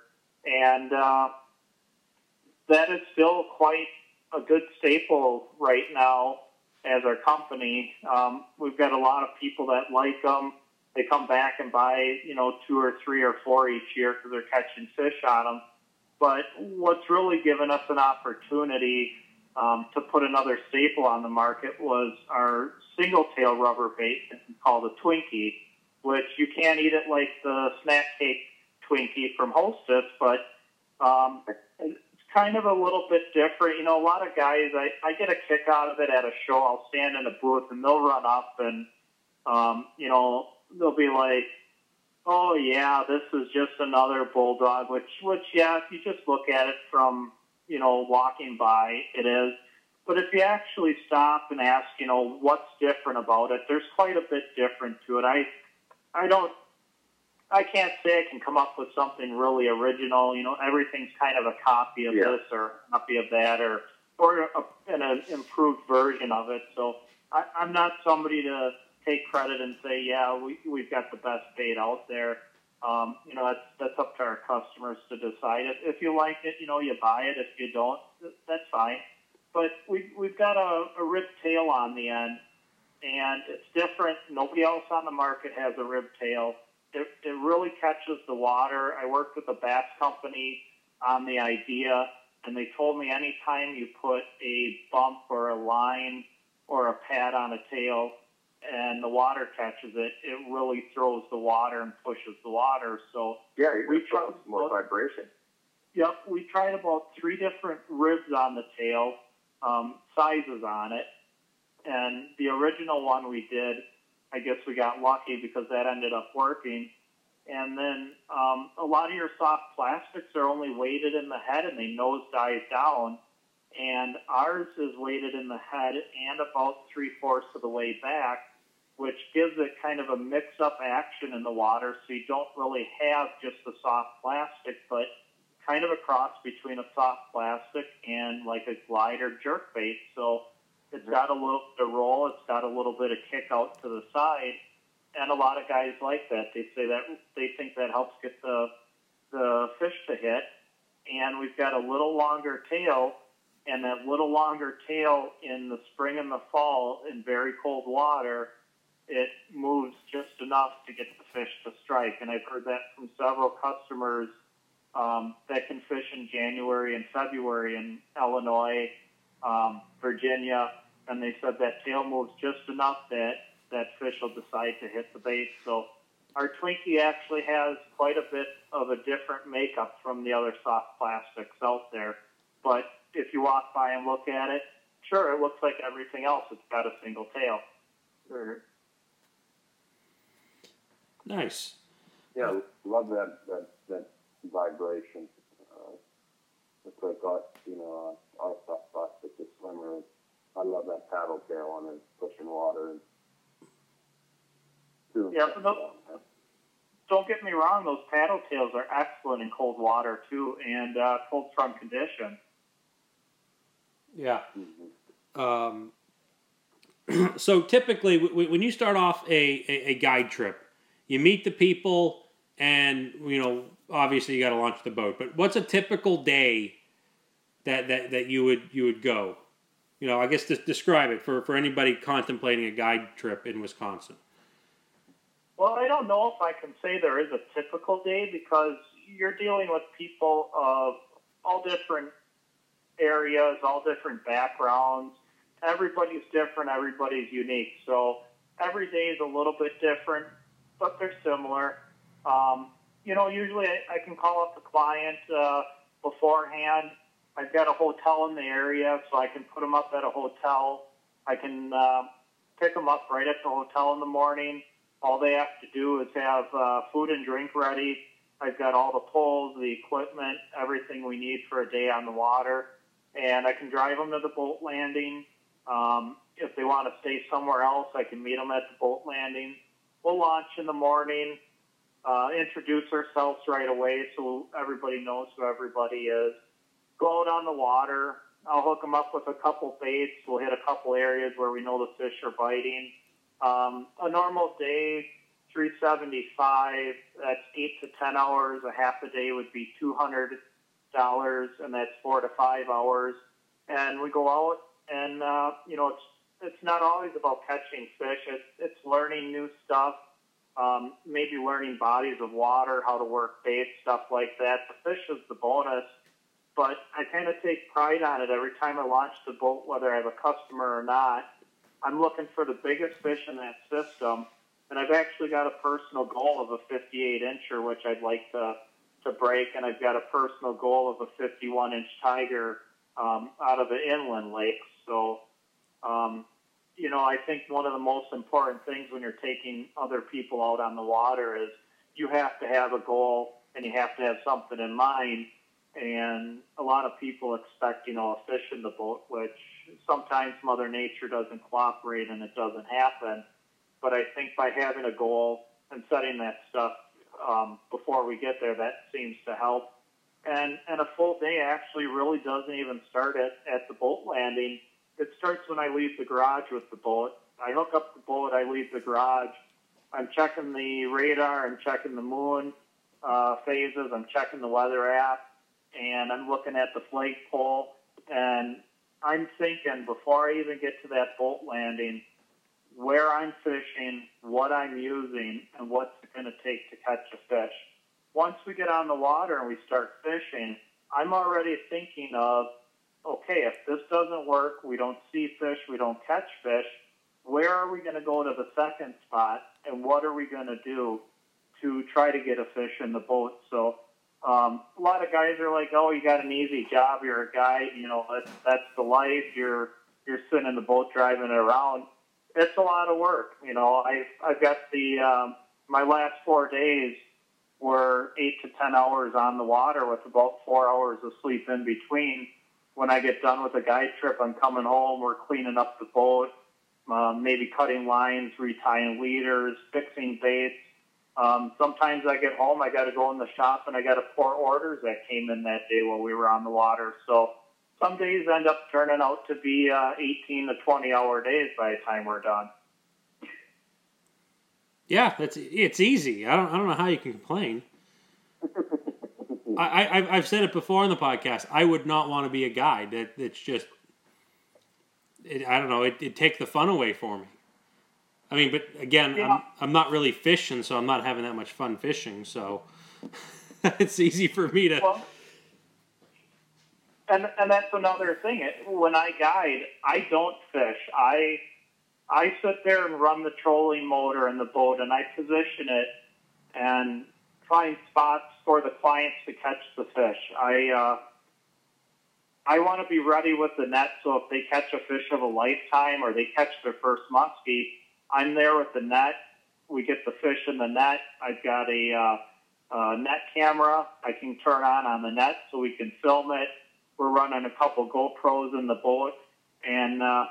and uh, that is still quite a good staple right now as our company. Um, we've got a lot of people that like them. They come back and buy, you know, two or three or four each year because they're catching fish on them. But what's really given us an opportunity um, to put another staple on the market was our single tail rubber bait called a Twinkie, which you can't eat it like the snack cake Twinkie from Hostess, but um, it's kind of a little bit different. You know, a lot of guys, I, I get a kick out of it at a show. I'll stand in a booth and they'll run up and, um, you know, they'll be like, oh yeah, this is just another Bull Dawg, which, which, yeah, if you just look at it from, you know, walking by, it is. but if you actually stop and ask, you know, what's different about it, there's quite a bit different to it. I, I don't, I can't say I can come up with something really original. You know, everything's kind of a copy of Yeah. this or a copy of that or, or a, an, an improved version of it. So I, I'm not somebody to take credit and say, yeah, we, we've got the best bait out there. Um, you know, that's, that's up to our customers to decide. If, if you like it, you know, you buy it. If you don't, that's fine. But we, we've got a, a rib tail on the end, and it's different. Nobody else on the market has a rib tail. It, it really catches the water. I worked with a bass company on the idea, and they told me anytime you put a bump or a line or a pad on a tail and the water catches it, it really throws the water and pushes the water. So Yeah, We tried- more vibration. Yep, we tried about three different ribs on the tail, um, sizes on it, and the original one we did, I guess we got lucky because that ended up working. And then um, a lot of your soft plastics are only weighted in the head and they nosedive down, and ours is weighted in the head and about three fourths of the way back, which gives it kind of a mix-up action in the water, so you don't really have just the soft plastic, but kind of a cross between a soft plastic and like a glider jerk bait. So it's got a little bit of roll, it's got a little bit of kick out to the side, and a lot of guys like that. They say that they think that helps get the the fish to hit. And we've got a little longer tail, and that little longer tail in the spring and the fall in very cold water, it moves just enough to get the fish to strike. And I've heard that from several customers um, that can fish in January and February in Illinois, um, Virginia, and they said that tail moves just enough that that fish will decide to hit the bait. So our Twinkie actually has quite a bit of a different makeup from the other soft plastics out there. But if you walk by and look at it, sure, it looks like everything else. It's got a single tail. Mhm. Nice. Yeah, love that that that vibration. Uh, it's like got you know uh, our soft plastic is slimmer. I love that paddle tail on it, pushing water. And Yeah, stuff but like. Don't get me wrong; those paddle tails are excellent in cold water too, and uh, cold front condition. Yeah. Mhm. Um, [clears throat] so typically, w- w- when you start off a, a, a guide trip, you meet the people, and you know, obviously, you got to launch the boat. But what's a typical day that, that, that you would you would go? You know, I guess just describe it for, for anybody contemplating a guide trip in Wisconsin. Well, I don't know if I can say there is a typical day because you're dealing with people of all different areas, all different backgrounds. Everybody's different, everybody's unique. So every day is a little bit different, but they're similar. Um, you know, usually I, I can call up the client uh, beforehand. I've got a hotel in the area, so I can put them up at a hotel. I can uh, pick them up right at the hotel in the morning. All they have to do is have uh, food and drink ready. I've got all the poles, the equipment, everything we need for a day on the water, and I can drive them to the boat landing. Um, if they want to stay somewhere else, I can meet them at the boat landing. We'll launch in the morning, uh, introduce ourselves right away so everybody knows who everybody is. Go on the water. I'll hook them up with a couple baits. We'll hit a couple areas where we know the fish are biting. Um, a normal day, 375. That's eight to ten hours. A half a day would be 200 dollars, and that's four to five hours. And we go out, and uh, you know, it's it's not always about catching fish. It's it's learning new stuff. Um, maybe learning bodies of water, how to work baits, stuff like that. The fish is the bonus, but I kind of take pride on it every time I launch the boat, whether I have a customer or not. I'm looking for the biggest fish in that system, and I've actually got a personal goal of a 58 incher, which I'd like to to break, and I've got a personal goal of a 51 inch tiger um, out of the inland lakes. So, um, you know, I think one of the most important things when you're taking other people out on the water is you have to have a goal and you have to have something in mind. And a lot of people expect, you know, a fish in the boat, which sometimes Mother Nature doesn't cooperate and it doesn't happen. But I think by having a goal and setting that stuff um, before we get there, that seems to help. And and a full day actually really doesn't even start at, at the boat landing. It starts when I leave the garage with the boat. I hook up the boat, I leave the garage. I'm checking the radar, I'm checking the moon uh, phases, I'm checking the weather app, and I'm looking at the flagpole. And I'm thinking before I even get to that boat landing, where I'm fishing, what I'm using, and what's it going to take to catch a fish. Once we get on the water and we start fishing, I'm already thinking of, okay, if this doesn't work, we don't see fish, we don't catch fish, where are we going to go to the second spot, and what are we going to do to try to get a fish in the boat? So um, a lot of guys are like, "Oh, you got an easy job. You're a guy. You know, that's that's the life. You're you're sitting in the boat driving it around." It's a lot of work. You know, I've I've got the um, my last four days were eight to ten hours on the water with about four hours of sleep in between. When I get done with a guide trip, I'm coming home. We're cleaning up the boat, um, maybe cutting lines, retying leaders, fixing baits. Um, sometimes I get home, I got to go in the shop and I got to pour orders that came in that day while we were on the water. So some days end up turning out to be uh, 18 to 20 hour days by the time we're done. Yeah, it's it's easy. I don't I don't know how you can complain. I, I I've said it before on the podcast. I would not want to be a guy that that's just. It, I don't know. It it take the fun away for me. I mean, but again, Yeah. I'm I'm not really fishing, so I'm not having that much fun fishing. So [laughs] it's easy for me to. Well, and and that's another thing. It, when I guide, I don't fish. I I sit there and run the trolling motor in the boat, and I position it and find spots for the clients to catch the fish. I uh, I want to be ready with the net, so if they catch a fish of a lifetime or they catch their first muskie, I'm there with the net. We get the fish in the net. I've got a uh, uh, net camera I can turn on on the net so we can film it. We're running a couple GoPros in the boat, and uh,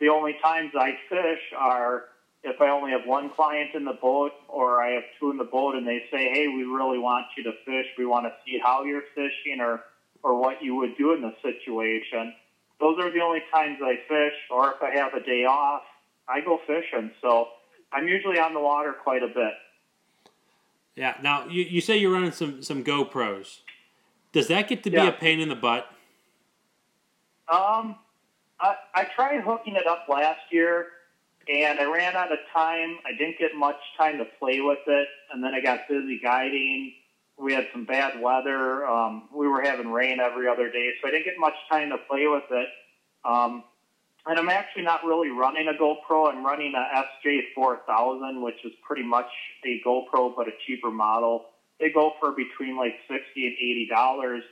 the only times I fish are if I only have one client in the boat or I have two in the boat and they say, hey, we really want you to fish. We want to see how you're fishing or, or what you would do in the situation. Those are the only times I fish, or if I have a day off, I go fishing. So I'm usually on the water quite a bit. Yeah. Now you, you say you're running some some GoPros. Does that get to be Yeah. a pain in the butt? Um, I, I tried hooking it up last year, and I ran out of time. I didn't get much time to play with it, and then I got busy guiding. We had some bad weather. Um, we were having rain every other day, so I didn't get much time to play with it. Um, and I'm actually not really running a GoPro. I'm running a SJ4000, which is pretty much a GoPro but a cheaper model. They go for between like sixty and eighty dollars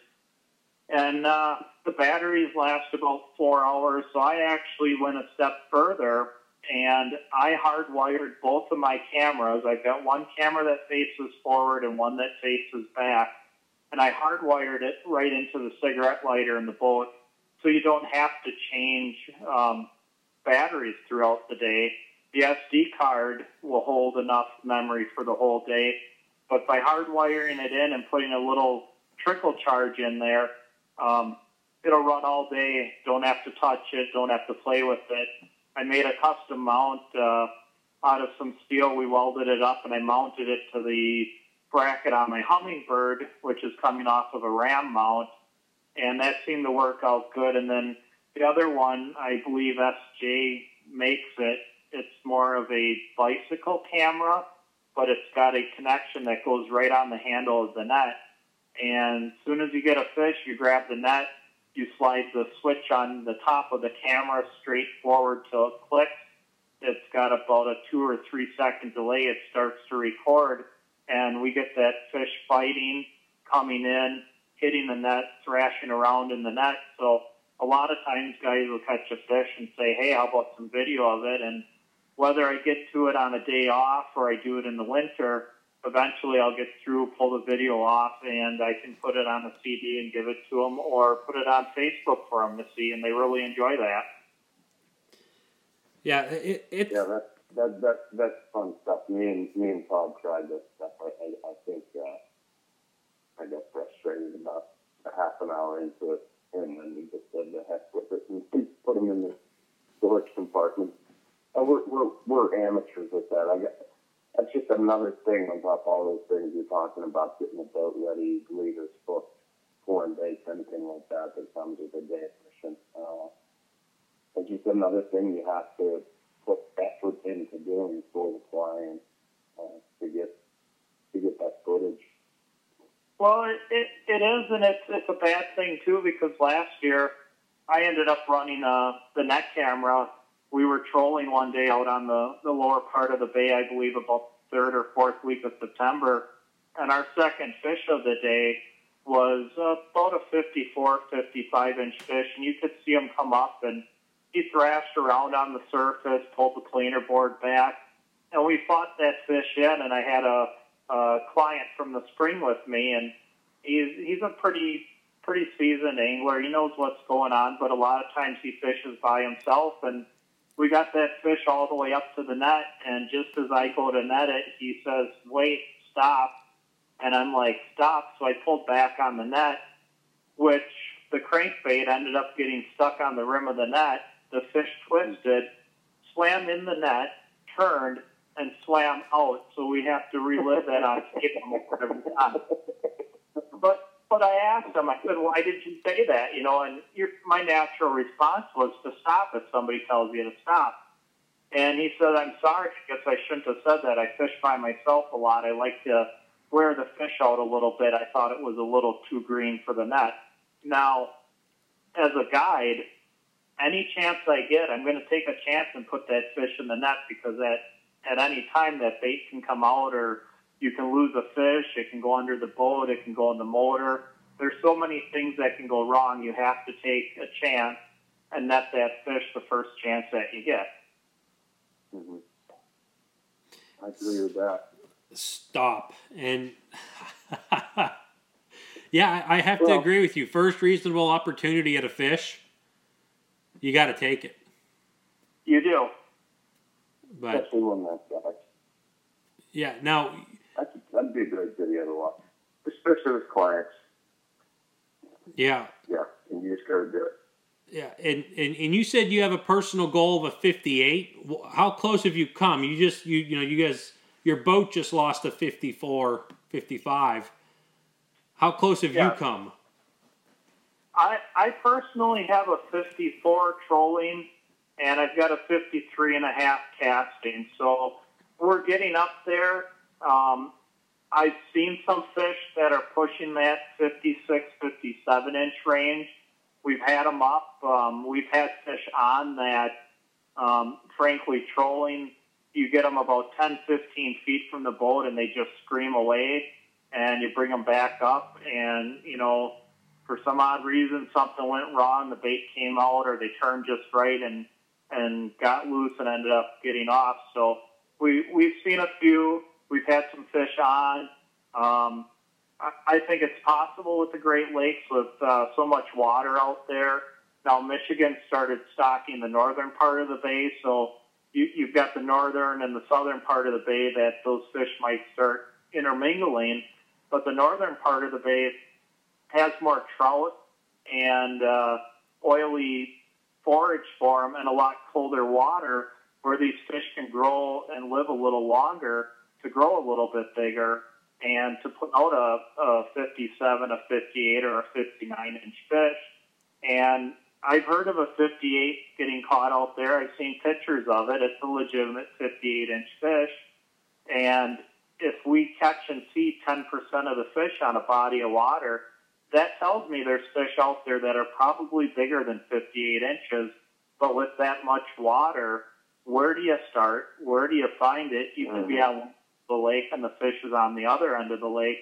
and uh, the batteries last about four hours. So I actually went a step further and I hardwired both of my cameras. I've got one camera that faces forward and one that faces back, and I hardwired it right into the cigarette lighter in the boat, so you don't have to change um, batteries throughout the day. The SD card will hold enough memory for the whole day, but by hardwiring it in and putting a little trickle charge in there, um, it'll run all day. Don't have to touch it. Don't have to play with it. I made a custom mount uh, out of some steel. We welded it up, and I mounted it to the bracket on my Humminbird, which is coming off of a Ram mount, and that seemed to work out good. And then the other one, I believe SJ makes it. It's more of a bicycle camera, but it's got a connection that goes right on the handle of the net. And as soon as you get a fish, you grab the net, you slide the switch on the top of the camera straight forward till it clicks. It's got about a two or three second delay. It starts to record, and we get that fish fighting, coming in, hitting the net, thrashing around in the net. So a lot of times guys will catch a fish and say, hey, how about some video of it? And whether I get to it on a day off or I do it in the winter, eventually I'll get through, pull the video off, and I can put it on a CD and give it to them, or put it on Facebook for them to see, and they really enjoy that. Yeah, it, it Yeah, that's that that that's fun stuff. Me and me and Todd tried this stuff. I I, I think uh, I got frustrated about a half an hour into it, and then we just said the heck with it and we put them in the storage compartment. Uh, we're we're we're amateurs with that. I got that's just another thing on top of all those things you're talking about, getting the boat ready, leaders booked, pouring bait, anything like that that comes with a day fishing. Uh, it's just another thing you have to put effort into doing for the client uh, to get to get that footage. Well, it, it, is, and it's it's a bad thing too because last year I ended up running uh, the net camera. We were trolling one day out on the, the lower part of the bay, I believe about third or fourth week of September, and our second fish of the day was about a 54, 55 inch fish, and you could see him come up and he thrashed around on the surface, pulled the planer board back, and we fought that fish in. And I had a, a client from the spring with me, and he's he's a pretty pretty seasoned angler. He knows what's going on, but a lot of times he fishes by himself. And we got that fish all the way up to the net, and just as I go to net it, he says, "Wait, stop!" And I'm like, "Stop!" So I pulled back on the net, which the crankbait ended up getting stuck on the rim of the net the fish twisted, swam in the net, turned, and swam out. So we have to relive that on tape every time. But but I asked him, I said, why did you say that? You know, and your, my natural response was to stop if somebody tells you to stop. And he said, I'm sorry, I guess I shouldn't have said that. I fish by myself a lot. I like to wear the fish out a little bit. I thought it was a little too green for the net. Now, as a guide, any chance I get, I'm going to take a chance and put that fish in the net because at at any time that bait can come out or you can lose a fish. It can go under the boat. It can go in the motor. There's so many things that can go wrong. You have to take a chance and net that fish the first chance that you get. Mm-hmm. I agree with that. Stop and. [laughs] yeah, I have to agree with you. First reasonable opportunity at a fish, you got to take it. You do. But Especially back. yeah, now That's, that'd be a great video to watch. Especially with clients. yeah, Yeah, and you just gotta do it. yeah, and, and and you said you have a personal goal of a 58. How close have you come? You just you you know you guys your boat just lost a 54, 55. How close have Yeah. you come? I, I personally have a 54 trolling and I've got a 53 and a half casting. So we're getting up there. Um, I've seen some fish that are pushing that 56, 57 inch range. We've had them up. Um, we've had fish on that, um, frankly, trolling. You get them about 10, 15 feet from the boat and they just scream away and you bring them back up and, you know, for some odd reason something went wrong, the bait came out or they turned just right and and got loose and ended up getting off. So we we've seen a few. We've had some fish on. Um, I, I think it's possible with the Great Lakes with uh, so much water out there. Now Michigan started stocking the northern part of the bay, so you, you've got the northern and the southern part of the bay that those fish might start intermingling. But the northern part of the bay has more trout and uh, oily forage for them and a lot colder water where these fish can grow and live a little longer to grow a little bit bigger and to put out a, a 57, a 58, or a 59 inch fish. And I've heard of a 58 getting caught out there. I've seen pictures of it. It's a legitimate 58 inch fish. And if we catch and see 10% of the fish on a body of water, that tells me there's fish out there that are probably bigger than 58 inches. But with that much water, where do you start? Where do you find it? You can be on the lake and the fish is on the other end of the lake.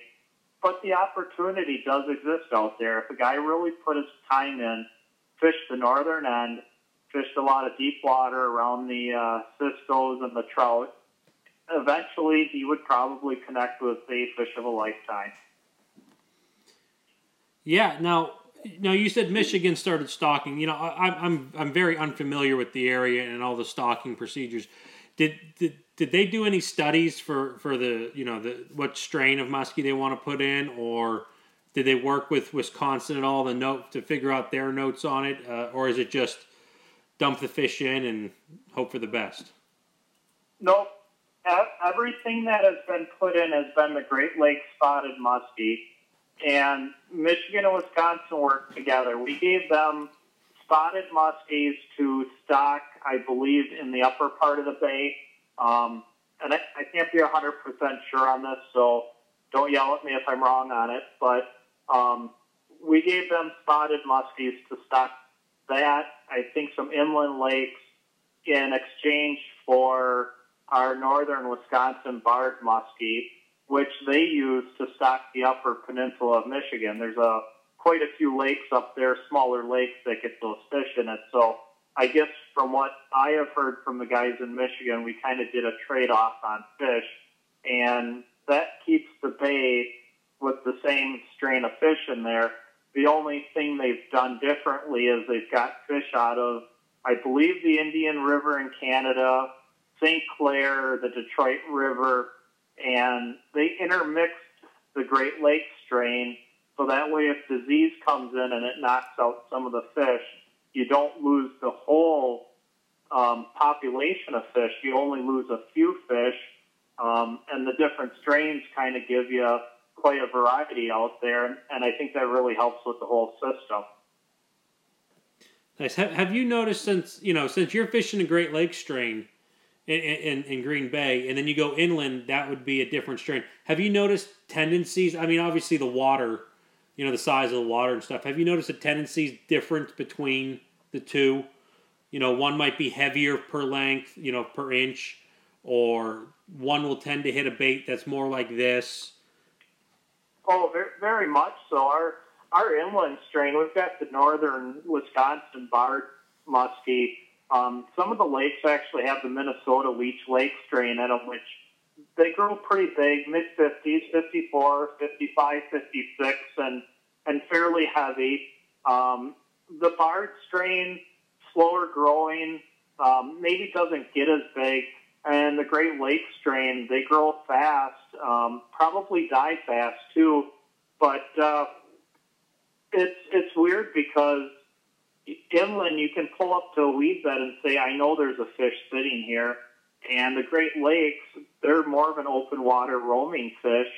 But the opportunity does exist out there. If a guy really put his time in, fished the northern end, fished a lot of deep water around the uh, ciscos and the trout, eventually he would probably connect with a fish of a lifetime. Yeah. Now, now you said Michigan started stocking. You know, I, I'm I'm very unfamiliar with the area and all the stocking procedures. Did did, did they do any studies for for the you know the what strain of muskie they want to put in, or did they work with Wisconsin at all the note to figure out their notes on it, uh, or is it just dump the fish in and hope for the best? Nope. Everything that has been put in has been the Great Lakes spotted muskie and Michigan and Wisconsin worked together. We gave them spotted muskies to stock, I believe, in the upper part of the bay. Um, and I, I can't be 100% sure on this, so don't yell at me if I'm wrong on it. But um, we gave them spotted muskies to stock that, I think some inland lakes in exchange for our northern Wisconsin barred muskie which they use to stock the upper peninsula of Michigan. There's a quite a few lakes up there, smaller lakes that get those fish in it. So I guess from what I have heard from the guys in Michigan, we kind of did a trade off on fish, and that keeps the bay with the same strain of fish in there. The only thing they've done differently is they've got fish out of, I believe, the Indian River in Canada, St. Clair, the Detroit River, and they intermixed the Great Lakes strain so that way if disease comes in and it knocks out some of the fish, you don't lose the whole um, population of fish. You only lose a few fish, um, and the different strains kind of give you quite a variety out there, and I think that really helps with the whole system. Nice. Have, you noticed since you know since you're fishing a Great Lakes strain, in, in, in, Green Bay, and then you go inland, that would be a different strain. Have you noticed tendencies? I mean, obviously the water, you know, the size of the water and stuff. Have you noticed a tendencies difference between the two? You know, one might be heavier per length, you know, per inch, or one will tend to hit a bait that's more like this. Oh, very, very much so. Our our inland strain, we've got the northern Wisconsin barred muskie um, some of the lakes actually have the Minnesota Leech Lake strain in them, which they grow pretty big, mid 50s, 54, 55, 56, and, and fairly heavy. Um, the Barred strain, slower growing, um, maybe doesn't get as big. And the Great Lakes strain, they grow fast, um, probably die fast too. But uh, it's it's weird because inland, you can pull up to a weed bed and say, I know there's a fish sitting here. And the Great Lakes, they're more of an open water roaming fish.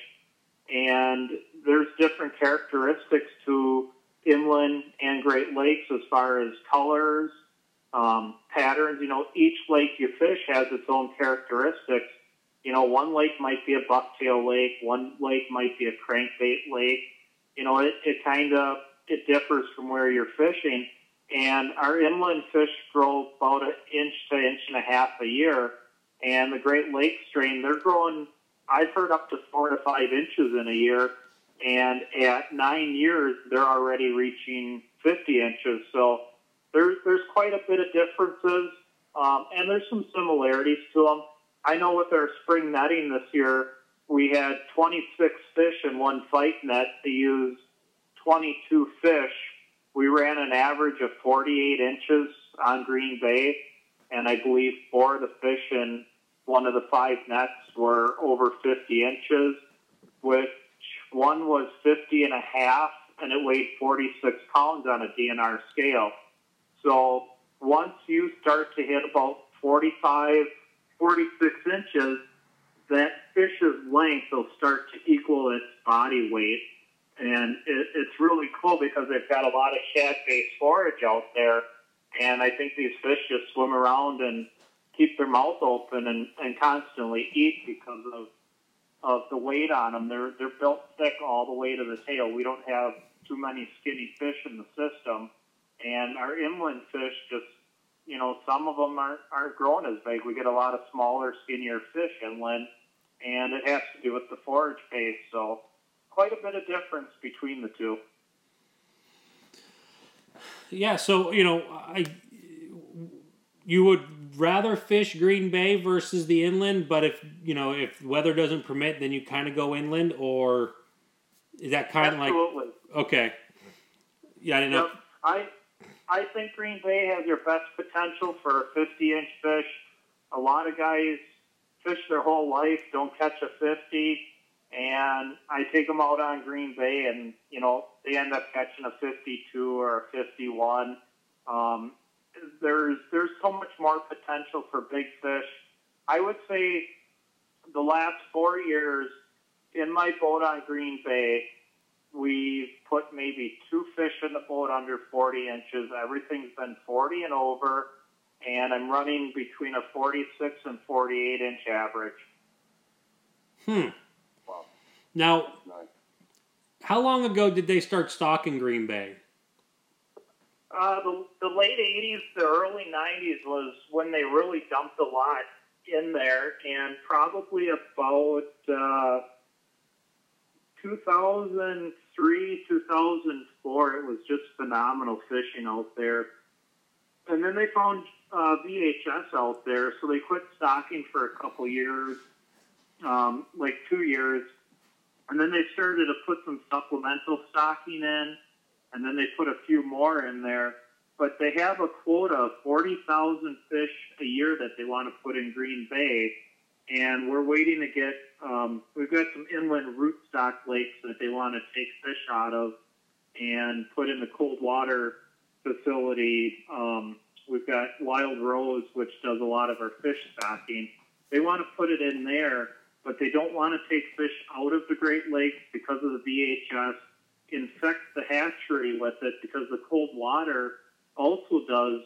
And there's different characteristics to inland and Great Lakes as far as colors, um, patterns. You know, each lake you fish has its own characteristics. You know, one lake might be a bucktail lake, one lake might be a crankbait lake. You know, it, it kind of it differs from where you're fishing. And our inland fish grow about an inch to inch and a half a year. And the Great Lakes strain, they're growing, I've heard up to four to five inches in a year. And at nine years, they're already reaching 50 inches. So there, there's quite a bit of differences. Um, and there's some similarities to them. I know with our spring netting this year, we had 26 fish in one fyke net to use 22 fish we ran an average of 48 inches on Green Bay, and I believe four of the fish in one of the five nets were over 50 inches, which one was 50 and a half, and it weighed 46 pounds on a DNR scale. So once you start to hit about 45, 46 inches, that fish's length will start to equal its body weight and it, it's really cool because they've got a lot of shad-based forage out there, and I think these fish just swim around and keep their mouth open and, and constantly eat because of of the weight on them. They're they're built thick all the way to the tail. We don't have too many skinny fish in the system, and our inland fish just you know some of them aren't aren't growing as big. We get a lot of smaller, skinnier fish inland, and it has to do with the forage base. So quite a bit of difference between the two. Yeah, so you know, I you would rather fish Green Bay versus the inland, but if you know if weather doesn't permit, then you kind of go inland, or is that kind of like okay? Yeah, I didn't know. I I think Green Bay has your best potential for a 50 inch fish. A lot of guys fish their whole life, don't catch a 50, and I take them out on Green Bay, and you know they end up catching a 52 or a 51. Um, there's there's so much more potential for big fish. I would say the last four years in my boat on Green Bay, we've put maybe two fish in the boat under 40 inches. Everything's been 40 and over, and I'm running between a 46 and 48 inch average. Hmm. Wow. Now, Nice. how long ago did they start stocking Green Bay? Uh, the, the late 80s, the early 90s was when they really dumped a lot in there, and probably about uh, 2003, 2004, it was just phenomenal fishing out there. And then they found uh, VHS out there, so they quit stocking for a couple years, um, like two years. And then they started to put some supplemental stocking in and then they put a few more in there. But they have a quota of 40,000 fish a year that they want to put in Green Bay, and we're waiting to get. Um, we've got some inland broodstock lakes that they want to take fish out of and put in the cold water facility. Um, we've got Wild Rose, which does a lot of our fish stocking. They want to put it in there, but they don't want to take fish out of the Great Lakes because of the VHS infect the hatchery with it because the cold water also does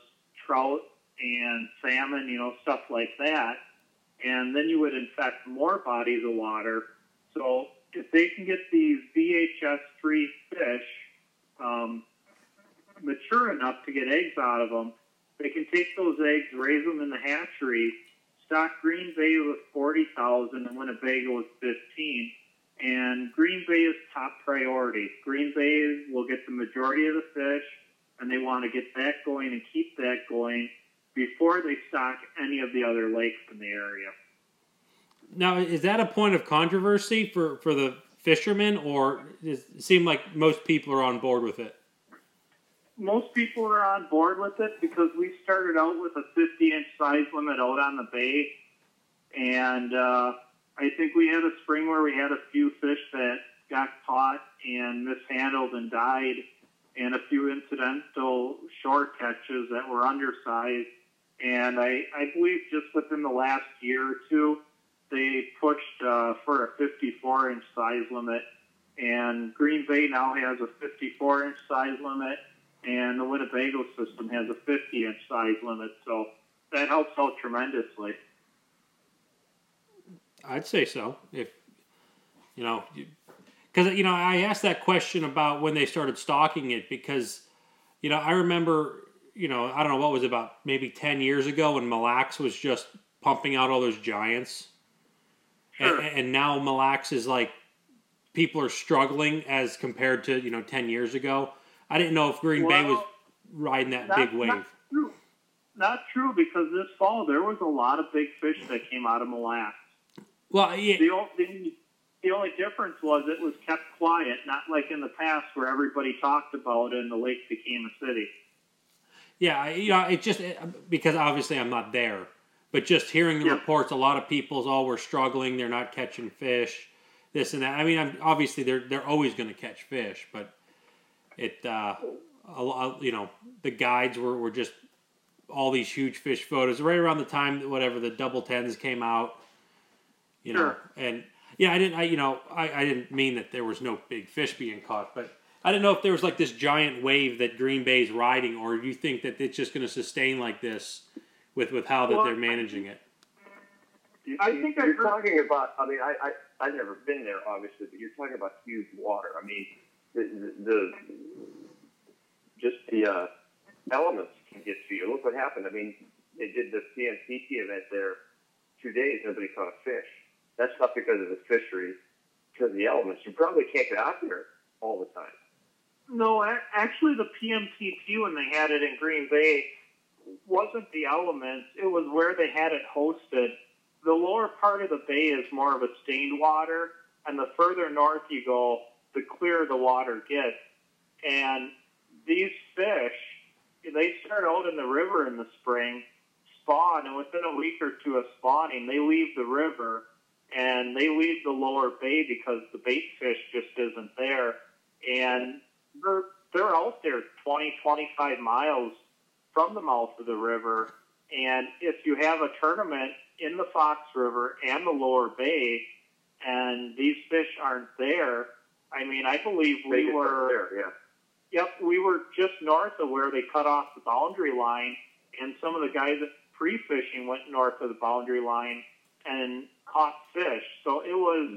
trout and salmon, you know, stuff like that. And then you would infect more bodies of water. So if they can get these VHS free fish um, mature enough to get eggs out of them, they can take those eggs, raise them in the hatchery, stock Green Bay with 40,000 and Winnebago with 15 and Green Bay is top priority. Green Bay will get the majority of the fish, and they want to get that going and keep that going before they stock any of the other lakes in the area. Now, is that a point of controversy for, for the fishermen, or does it seem like most people are on board with it? Most people are on board with it because we started out with a 50 inch size limit out on the bay, and uh, I think we had a spring where we had a few fish that got caught and mishandled and died, and a few incidental short catches that were undersized. And I, I believe just within the last year or two, they pushed uh, for a 54 inch size limit. And Green Bay now has a 54 inch size limit, and the Winnebago system has a 50 inch size limit. So that helps out tremendously. I'd say so. If you know, because you know, I asked that question about when they started stocking it because you know I remember you know I don't know what was about maybe ten years ago when Mille Lacs was just pumping out all those giants, Sure. and, and now Mille Lacs is like people are struggling as compared to you know ten years ago. I didn't know if Green Bay was riding that big wave. Not true. Not true because this fall there was a lot of big fish that came out of Mille Lacs. well, yeah, The only the only difference was it was kept quiet, not like in the past where everybody talked about it and the lake became a city. Yeah, I- you know, it just it, because obviously I'm not there, but just hearing the Yeah. reports, a lot of people's oh we're struggling, they're not catching fish, this and that. I mean, I'm, obviously they're they're always going to catch fish, but it uh, a lot, you know, the guides were were just all these huge fish photos right around the time that whatever the double tens came out, you know, Sure. and yeah, I didn't, I you know, I I didn't mean that there was no big fish being caught, but. I didn't know if there was like this giant wave that Green Bay's riding, or you think that it's just going to sustain like this with with how that they're managing it. I think I you're heard- talking about. I mean, I, I I've never been there, obviously, but you're talking about huge water. I mean, the the, just the uh, elements can get to you. Look what happened. I mean, they did the PMTT event there. Two days, nobody caught a fish. That's not because of the fishery, because of the elements. You probably can't get out there all the time. No, actually, the PMTT when they had it in Green Bay wasn't the elements; it was where they had it hosted. The lower part of the bay is more of a stained water, and the further north you go, the clearer the water gets. And these fish, they start out in the river in the spring, spawn, and within a week or two of spawning, they leave the river and they leave the lower bay because the bait fish just isn't there. And they're, they're out there 20, 25 miles from the mouth of the river. And if you have a tournament in the Fox River and the lower bay, and these fish aren't there, I mean, I believe They we were. there, yeah. Yep, we were just north of where they cut off the boundary line, and some of the guys at pre-fishing went north of the boundary line and caught fish. So it was,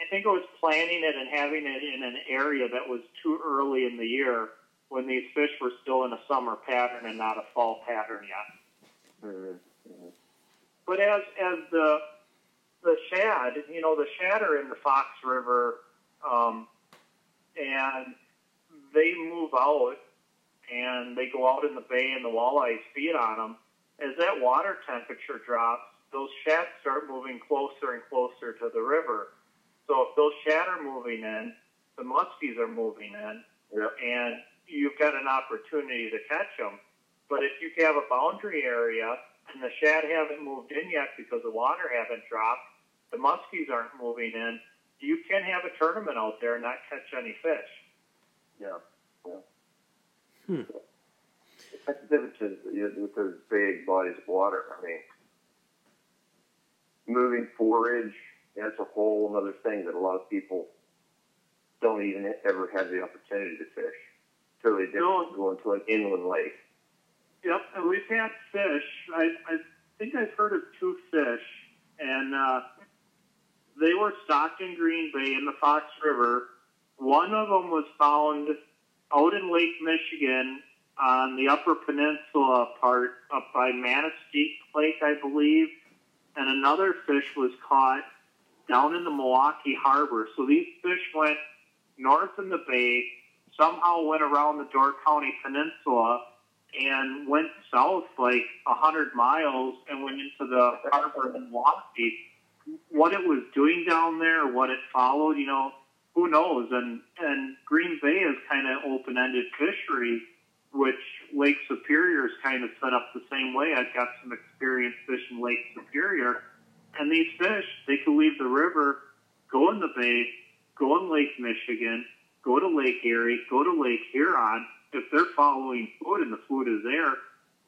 I think it was planning it and having it in an area that was too early in the year when these fish were still in a summer pattern and not a fall pattern yet. Mhm. But as as the the shad, you know, the shad are in the Fox River, um, and they move out and they go out in the bay, and the walleyes feed on them. As that water temperature drops, those shad start moving closer and closer to the river. So if those shad are moving in, the muskies are moving in, Yeah. and you've got an opportunity to catch them. But if you have a boundary area and the shad haven't moved in yet because the water haven't dropped, the muskies aren't moving in, you can have a tournament out there and not catch any fish. Yeah. Yeah. Hmm. That's the difference is, you know, with those big bodies of water. I mean, moving forage, that's a whole other thing that a lot of people don't even ever have the opportunity to fish. Totally different No. from going to an inland lake. Yep, and we've had fish. I, I think I've heard of two fish, and uh, they were stocked in Green Bay in the Fox River. One of them was found out in Lake Michigan on the Upper Peninsula part up by Manistee Lake, I believe, and another fish was caught down in the Milwaukee Harbor. So these fish went north in the bay, somehow went around the Door County Peninsula and went south like a hundred miles and went into the harbor in Milwaukee. What it was doing down there, what it followed, you know, who knows? And and Green Bay is kind of open-ended fishery, which Lake Superior is kind of set up the same way. I've got some experience fishing Lake Superior, and these fish they could leave the river, go in the bay, go in Lake Michigan, go to Lake Erie, go to Lake Huron. If they're following food and the food is there,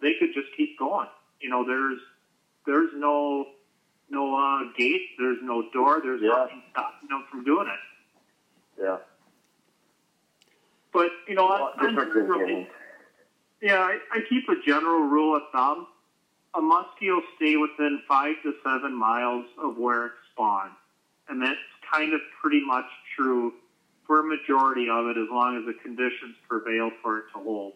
they could just keep going. You know, there's there's no no uh, gate, there's no door, there's Yeah. nothing stopping them from doing it. Yeah. But you know, I, I'm different than really- inland. yeah, I, I keep a general rule of thumb. A muskie will stay within five to seven miles of where it spawned. And that's kind of pretty much true for a majority of it as long as the conditions prevail for it to hold.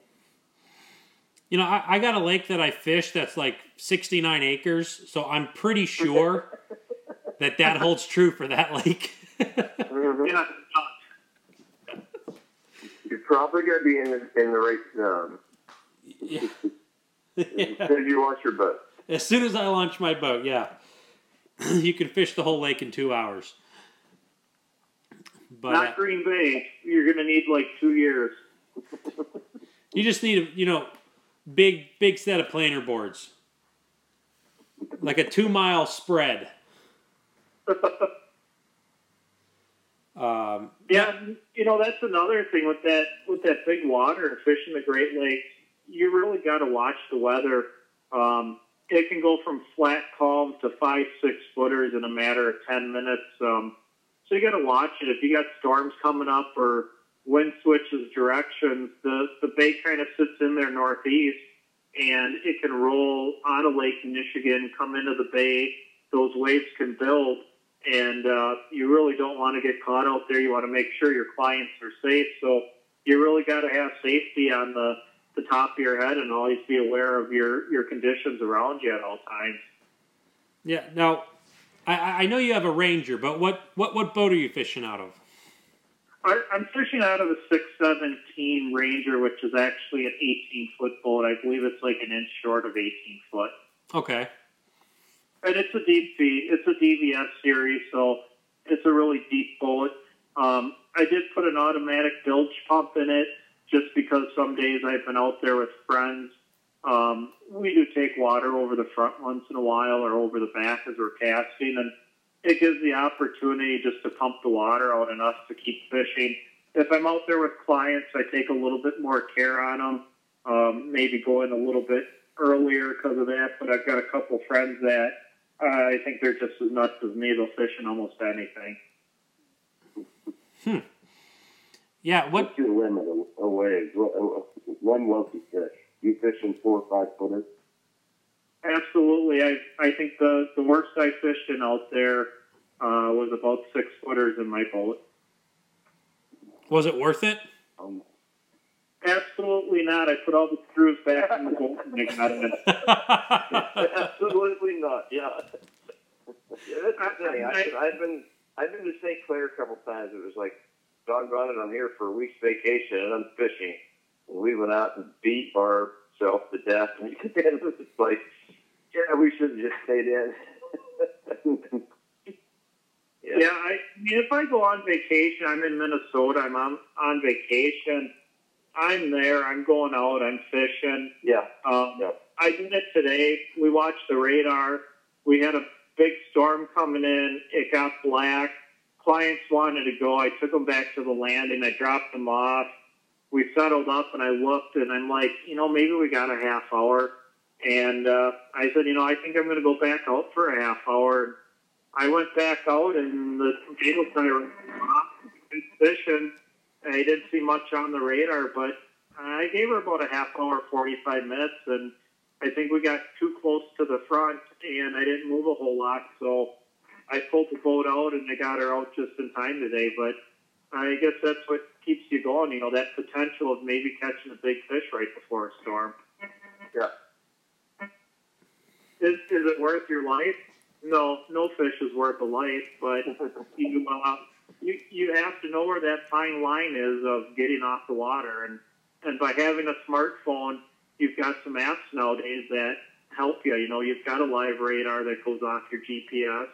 You know, I, I got a lake that I fish that's like 69 acres, so I'm pretty sure [laughs] that that holds true for that lake. Mhm. Yeah, uh, You're probably going to be in the, in the right zone yeah. as [laughs] soon as you launch your boat. As soon as I launch my boat, yeah, [clears throat] you can fish the whole lake in two hours. But uh, not Green Bay. You're going to need like two years. you just need a you know big big set of planer boards, like a two mile spread. [laughs] Um, Yeah, you know that's another thing with that with that big water and fishing the Great Lakes. You really got to watch the weather. Um, it can go from flat calm to five six footers in a matter of ten minutes. Um, so you got to watch it. If you got storms coming up or wind switches directions, the the bay kind of sits in there northeast, and it can roll on a Lake in Michigan, come into the bay. Those waves can build and uh, you really don't want to get caught out there. You want to make sure your clients are safe. So you really got to have safety on the, the top of your head and always be aware of your, your conditions around you at all times. yeah. Now, I, I know you have a Ranger, but what, what what boat are you fishing out of? I, I'm fishing out of a 617 Ranger, which is actually an 18 foot boat. I believe it's like an inch short of 18 foot. Okay. And it's a deep V. It's a DVS series, so it's a really deep boat. Um, I did put an automatic bilge pump in it just because some days I've been out there with friends. Um, we do take water over the front once in a while or over the back as we're casting, and it gives the opportunity just to pump the water out enough to keep fishing. If I'm out there with clients, I take a little bit more care on them, um, maybe go in a little bit earlier because of that. But I've got a couple friends that uh, I think they're just as nuts as me. They'll fish in almost anything. Hmm. Yeah. What? What's your limit of, of waves? What- When won't you fish? You fishing four or five footers? Absolutely. I I think the the worst I fished in out there uh, was about six footers in my boat. Was it worth it? Um, Absolutely not. I put all the screws back in the boat and I got it. [laughs] Absolutely not. Yeah. [laughs] yeah that's the thing. I, I've been I've been to St. Clair a couple times. It was like, doggone it, I'm here for a week's vacation and I'm fishing. We went out and beat ourselves to death. [laughs] And it was just like, yeah, we should have just stayed in. [laughs] Yeah, I, I mean, if I go on vacation, I'm in Minnesota. I'm on on vacation. I'm there. I'm going out. I'm fishing. yeah. Um, Yeah. I did it today. We watched the radar. We had a big storm coming in. It got black. Clients wanted to go. I took them back to the landing. I dropped them off. We settled up, and I looked, and I'm like, you know, maybe we got a half hour. And uh, I said, you know, I think I'm going to go back out for a half hour. I went back out, and the tornado started position. I didn't see much on the radar, but I gave her about a half hour, 45 minutes, and I think we got too close to the front, and I didn't move a whole lot, so I pulled the boat out, and I got her out just in time today. But I guess that's what keeps you going, you know, that potential of maybe catching a big fish right before a storm. Yeah. Is, is it worth your life? No, no fish is worth a life, but [laughs] you, uh, you you have to know where that fine line is of getting off the water, and and by having a smartphone, you've got some apps nowadays that help you. You know, you've got a live radar that goes off your GPS.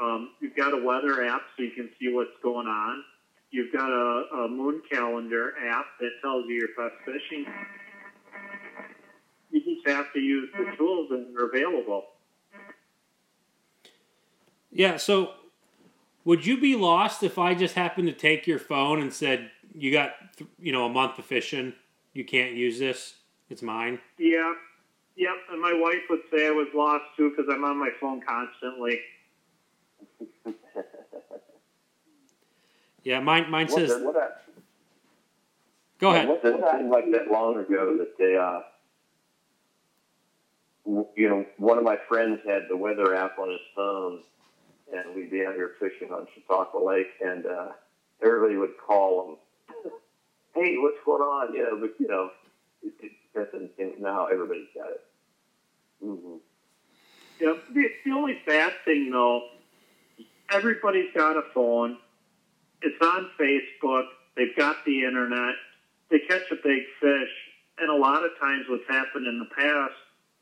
Um, you've got a weather app so you can see what's going on. You've got a, a moon calendar app that tells you your best fishing. You just have to use the tools that are available. Yeah. So, would you be lost if I just happened to take your phone and said you got, th- you know, a month of fishing? You can't use this. It's mine. Yeah, yep. And my wife would say I was lost too because I'm on my phone constantly. [laughs] Yeah. Mine. Mine what, says. what, what, Go ahead. what, It seemed like that long ago that they, uh, you know, one of my friends had the weather app on his phone, and we'd be out here fishing on Chautauqua Lake, and uh, everybody would call him, "Hey, what's going on?" You know, but you know, it, it, that's and, and now everybody's got it. mm-hmm. Yep. The, the only bad thing though, everybody's got a phone. It's on Facebook. They've got the internet. They catch a big fish, and a lot of times, what's happened in the past,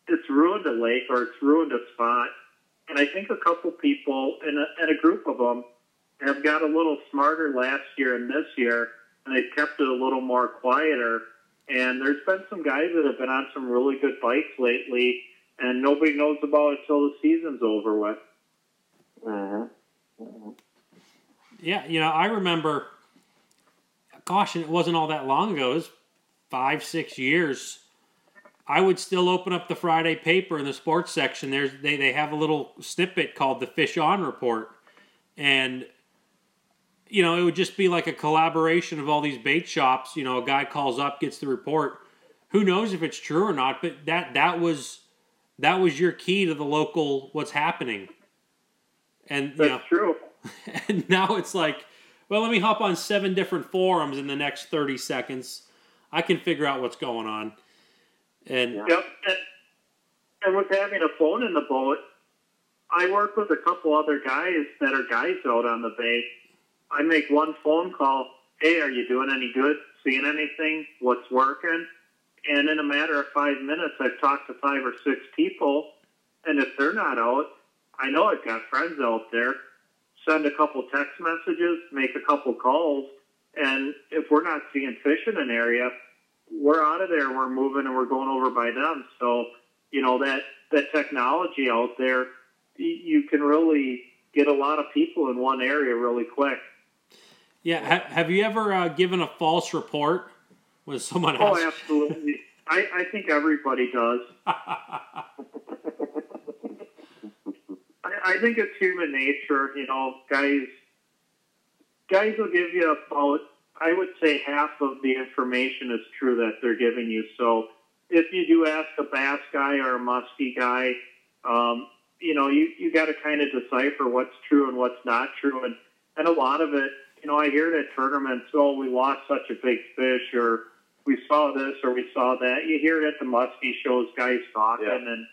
it's ruined a lake or it's ruined a spot. And I think a couple people and a, and a group of them have got a little smarter last year and this year, and they've kept it a little more quieter. And there's been some guys that have been on some really good bites lately, and nobody knows about it till the season's over with. Mm-hmm. Yeah, you know, I remember. Gosh, and it wasn't all that long ago. It was five, six years. I would still open up the Friday paper in the sports section. There's they they have a little snippet called the Fish On Report, and you know it would just be like a collaboration of all these bait shops. You know, a guy calls up, gets the report. Who knows if it's true or not? But that that was that was your key to the local what's happening. And you That's know, true. [laughs] and now it's like, well, let me hop on seven different forums in the next 30 seconds. I can figure out what's going on. And Yep. And, with having a phone in the boat, I work with a couple other guys that are guys out on the bay. I make one phone call. hey, are you doing any good? Seeing anything? What's working? And in a matter of five minutes, I've talked to five or six people, and if they're not out, I know I've got friends out there. Send a couple text messages, make a couple calls, and if we're not seeing fish in an area, we're out of there. We're moving and we're going over by them. So, you know that that technology out there, you can really get a lot of people in one area really quick. Yeah. Ha- have you ever uh, given a false report with someone else? Oh, absolutely. I, I think everybody does. [laughs] I, think it's human nature. You know, guys, guys will give you about, I would say, half of the information is true that they're giving you. So if you do ask a bass guy or a musky guy, um, you know, you, you got to kind of decipher what's true and what's not true. And, and a lot of it, you know, I hear it at tournaments, oh, we lost such a big fish or we saw this or we saw that. You hear it at the muskie shows, guys talking, Yeah. and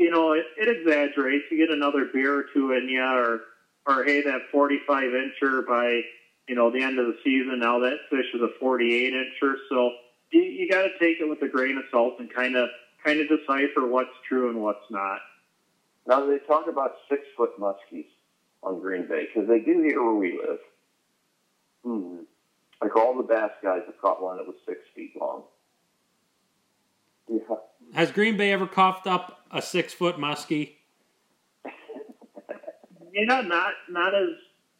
you know it, it exaggerates. You get another beer or two in you, or or hey, that 45 incher by you know the end of the season. Now that fish is a 48 incher, so you, you got to take it with a grain of salt and kind of kind of decipher what's true and what's not. Now they talk about six foot muskies on Green Bay because they do here where we live. Hmm. Like all the bass guys have caught one that was six feet long. Yeah. Has Green Bay ever coughed up a six foot muskie? You know, not not as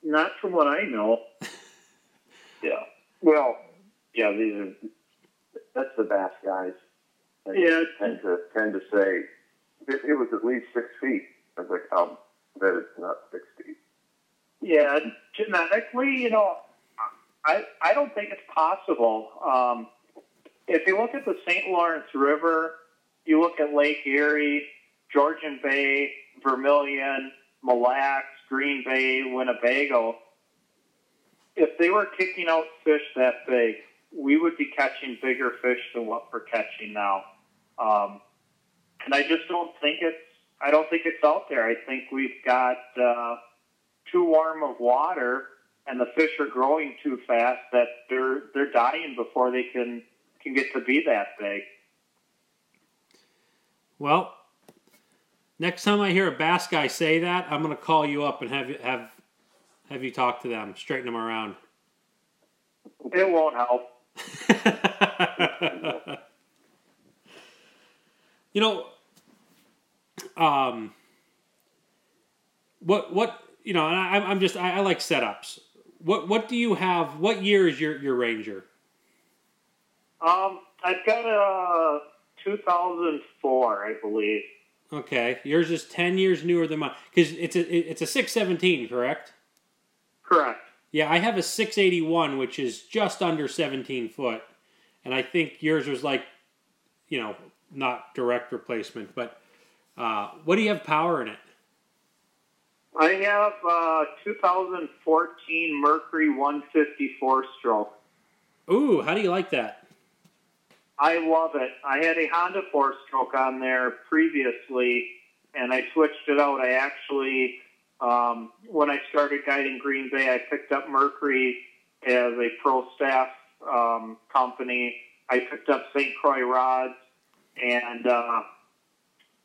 not from what I know. [laughs] Yeah. Well, yeah, these are that's the bass guys. And Yeah. tend to tend to say it, it was at least six feet. I was like, I'll bet it's not six feet. Yeah, genetically, you know, I I don't think it's possible. Um, if you look at the St. Lawrence River, you look at Lake Erie, Georgian Bay, Vermilion, Mille Lacs, Green Bay, Winnebago. If they were kicking out fish that big, we would be catching bigger fish than what we're catching now. Um, and I just don't think it's. I don't think it's out there. I think we've got. Uh, too warm of water and the fish are growing too fast that they're they're dying before they can can get to be that big. Well, next time I hear a bass guy say that, I'm going to call you up and have you have have you talk to them, straighten them around. It won't help. [laughs] you know, um, what what you know, and I, I'm just I, I like setups. What what do you have? What year is your your Ranger? Um, I've got a 2004, I believe. Okay, yours is ten years newer than mine because it's a it's a six seventeen, correct? Correct. Yeah, I have a six eighty one, which is just under seventeen foot, and I think yours was like, you know, not direct replacement, but uh, what do you have power in it? I have uh, 2014 Mercury 154 stroke. Ooh, how do you like that? I love it. I had a Honda four stroke on there previously, and I switched it out. I actually, um, when I started guiding Green Bay, I picked up Mercury as a pro staff um, company. I picked up St. Croix rods, and uh,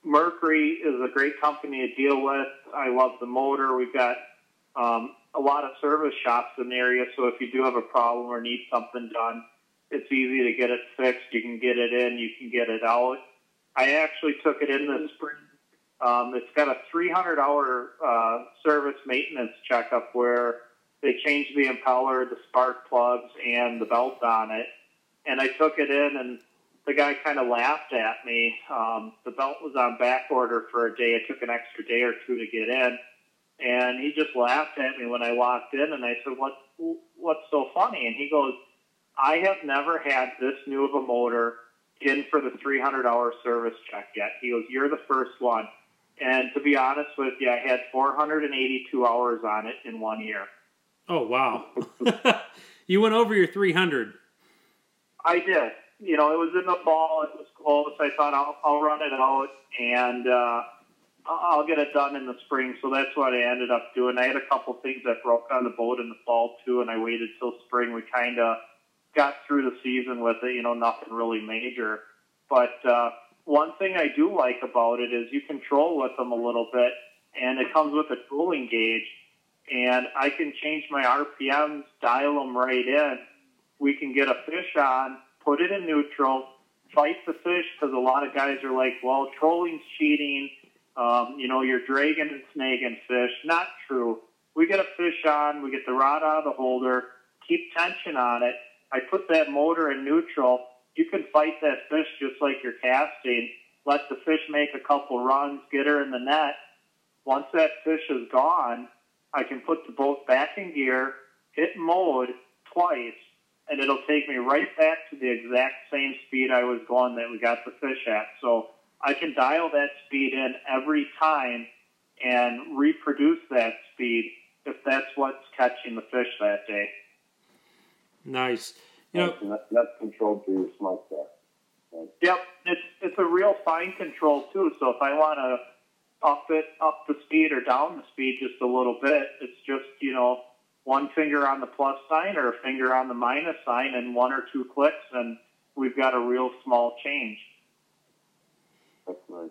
Mercury is a great company to deal with. I love the motor. We've got um, a lot of service shops in the area, so if you do have a problem or need something done, it's easy to get it fixed. You can get it in, you can get it out. I actually took it in this spring. Um, it's got a 300 hour uh, service maintenance checkup where they changed the impeller, the spark plugs, and the belt on it. And I took it in, and the guy kind of laughed at me. Um, the belt was on back order for a day. It took an extra day or two to get in, and he just laughed at me when I walked in. And I said, "What? What's so funny?" And he goes, "I have never had this new of a motor in for the 300 hour service check yet." He goes, "You're the first one." And to be honest with you, I had 482 hours on it in one year. Oh wow, [laughs] you went over your three hundred. I did. You know, it was in the fall. It was close. I thought I'll, I'll run it out, and uh, I'll get it done in the spring. So that's what I ended up doing. I had a couple things that broke on the boat in the fall too, and I waited till spring. We kind of got through the season with it, you know, nothing really major. But uh, one thing I do like about it is you control with them a little bit, and it comes with a cooling gauge, and I can change my RPMs, dial them right in. We can get a fish on, put it in neutral, fight the fish because a lot of guys are like, well, trolling's cheating. Um, you know, you're dragging and snagging fish. Not true. We get a fish on, we get the rod out of the holder, keep tension on it. I put that motor in neutral. You can fight that fish just like you're casting. Let the fish make a couple runs, get her in the net. Once that fish is gone, I can put the boat back in gear, hit mode twice, and it'll take me right back to the exact same speed I was going that we got the fish at. So I can dial that speed in every time and reproduce that speed if that's what's catching the fish that day. Nice. You know, that's, that's controlled through your SmartCraft. Right? Yep, it's it's a real fine control too. So if I want to up it up the speed or down the speed just a little bit, it's just you know one finger on the plus sign or a finger on the minus sign and one or two clicks, and we've got a real small change. That's nice.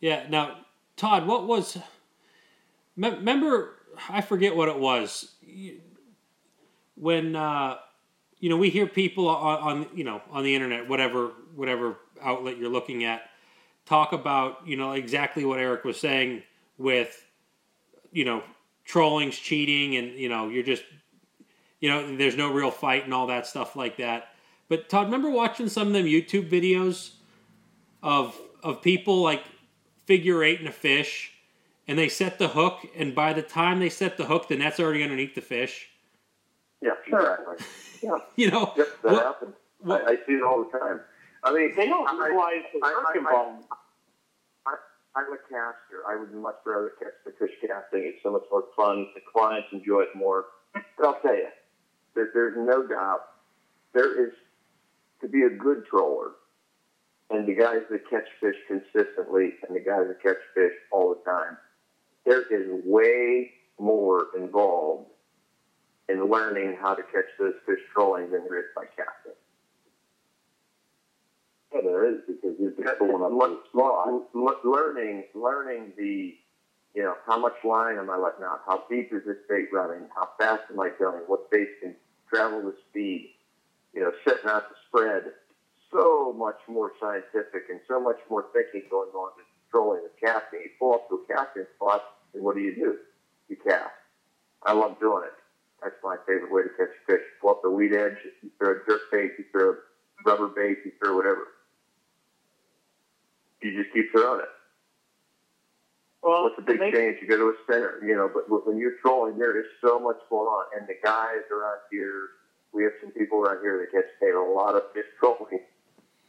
Yeah. Now, Todd, what was? Remember, I forget what it was. When uh, you know we hear people on, on you know on the internet, whatever whatever outlet you're looking at, talk about you know exactly what Eric was saying with you know trolling's cheating and you know you're just you know there's no real fight and all that stuff like that. But Todd, remember watching some of them YouTube videos of of people like figure eight and a fish, and they set the hook, and by the time they set the hook, the net's already underneath the fish. Yeah, exactly. Yeah. You know, Yep, that What- happens. what- I, I see it all the time. I mean, They don't I- realize the I- work I- involved. I'm a caster. I would much rather catch the fish casting. It's so much more fun. The clients enjoy it more. But I'll tell you, there, there's no doubt there is to be a good troller, and the guys that catch fish consistently and the guys that catch fish all the time, there is way more involved in learning how to catch those fish trolling than there is by casting. Yeah, there is because you're just going up Le- to the spot. learning, learning the, you know, how much line am I letting out? How deep is this bait running? How fast am I going? What bait can travel the speed? You know, setting out the spread. So much more scientific and so much more thinking going on than controlling the casting. You pull up to a casting spot, and what do you do? You cast. I love doing it. That's my favorite way to catch fish. Pull up the weed edge, you throw a jerk bait, you throw a rubber bait, you throw whatever you just keep throwing it. Well, What's the big they- change? You go to a center, you know, but when you're trolling, there, there is so much going on. And the guys around here, we have some people around here that catch paid a lot of fish trolling.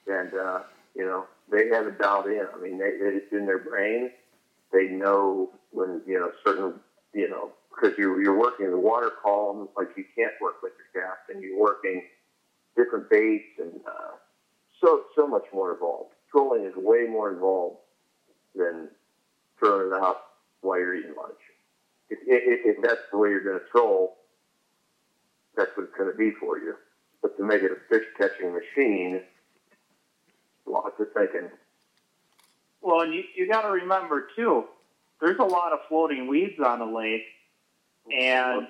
And, uh, you know, they have it dialed in. I mean, they, it's in their brain. They know when, you know, certain, you know, because you're, you're working the water column like you can't work with your cast, and you're working different baits and uh, so, so much more involved. Trolling is way more involved than throwing it out while you're eating lunch. If, if, if that's the way you're going to troll, that's what it's going to be for you. But to make it a fish catching machine, lots of thinking. Well, and you, you got to remember too, there's a lot of floating weeds on the lake, and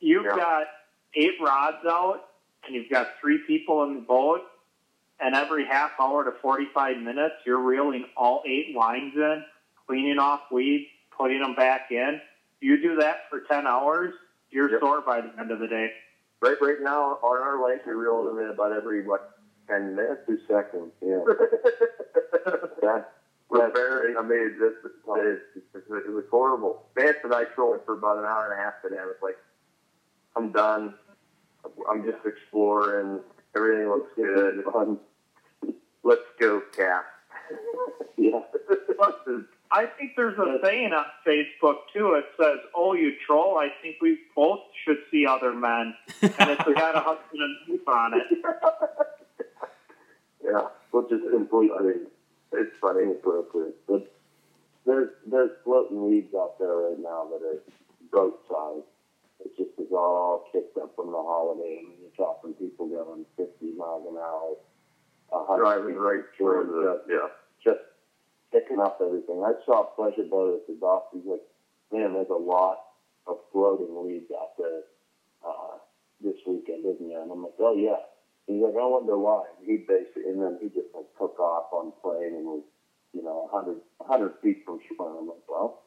you've Yeah. got eight rods out, and you've got three people in the boat, and every half hour to 45 minutes, you're reeling all eight lines in, cleaning off weeds, putting them back in. You do that for 10 hours, you're Yep. sore by the end of the day. right, right now on our lake, we reel them in about every what ten minutes. Two seconds, yeah. [laughs] that, we're very, I mean, it, it, it, was horrible. And I trolled for about an hour and a half today. I was like, I'm done. I'm just exploring. Everything looks good. Fun. [laughs] Let's go cast. [laughs] Yeah. I think there's a saying on Facebook too. It says, "Oh, you troll! I think we both should see other men." And it's got a husband and wife on it. [laughs] yeah. Which is completely it's funny. inappropriate. But there's there's floating weeds out there right now that are boat size. It just is all kicked up from the holiday. I mean, you're talking people going 50 miles an hour, hundred Driving right through the yeah. just picking up everything. I saw a pleasure boat at the dock. He's like, man, there's a lot of floating weeds out there uh, this weekend, isn't there? And I'm like, oh yeah. He's like, I wonder why. And he basically, and then he just like took off on the plane and was, you know, 100, 100 feet from shore. I'm like, well,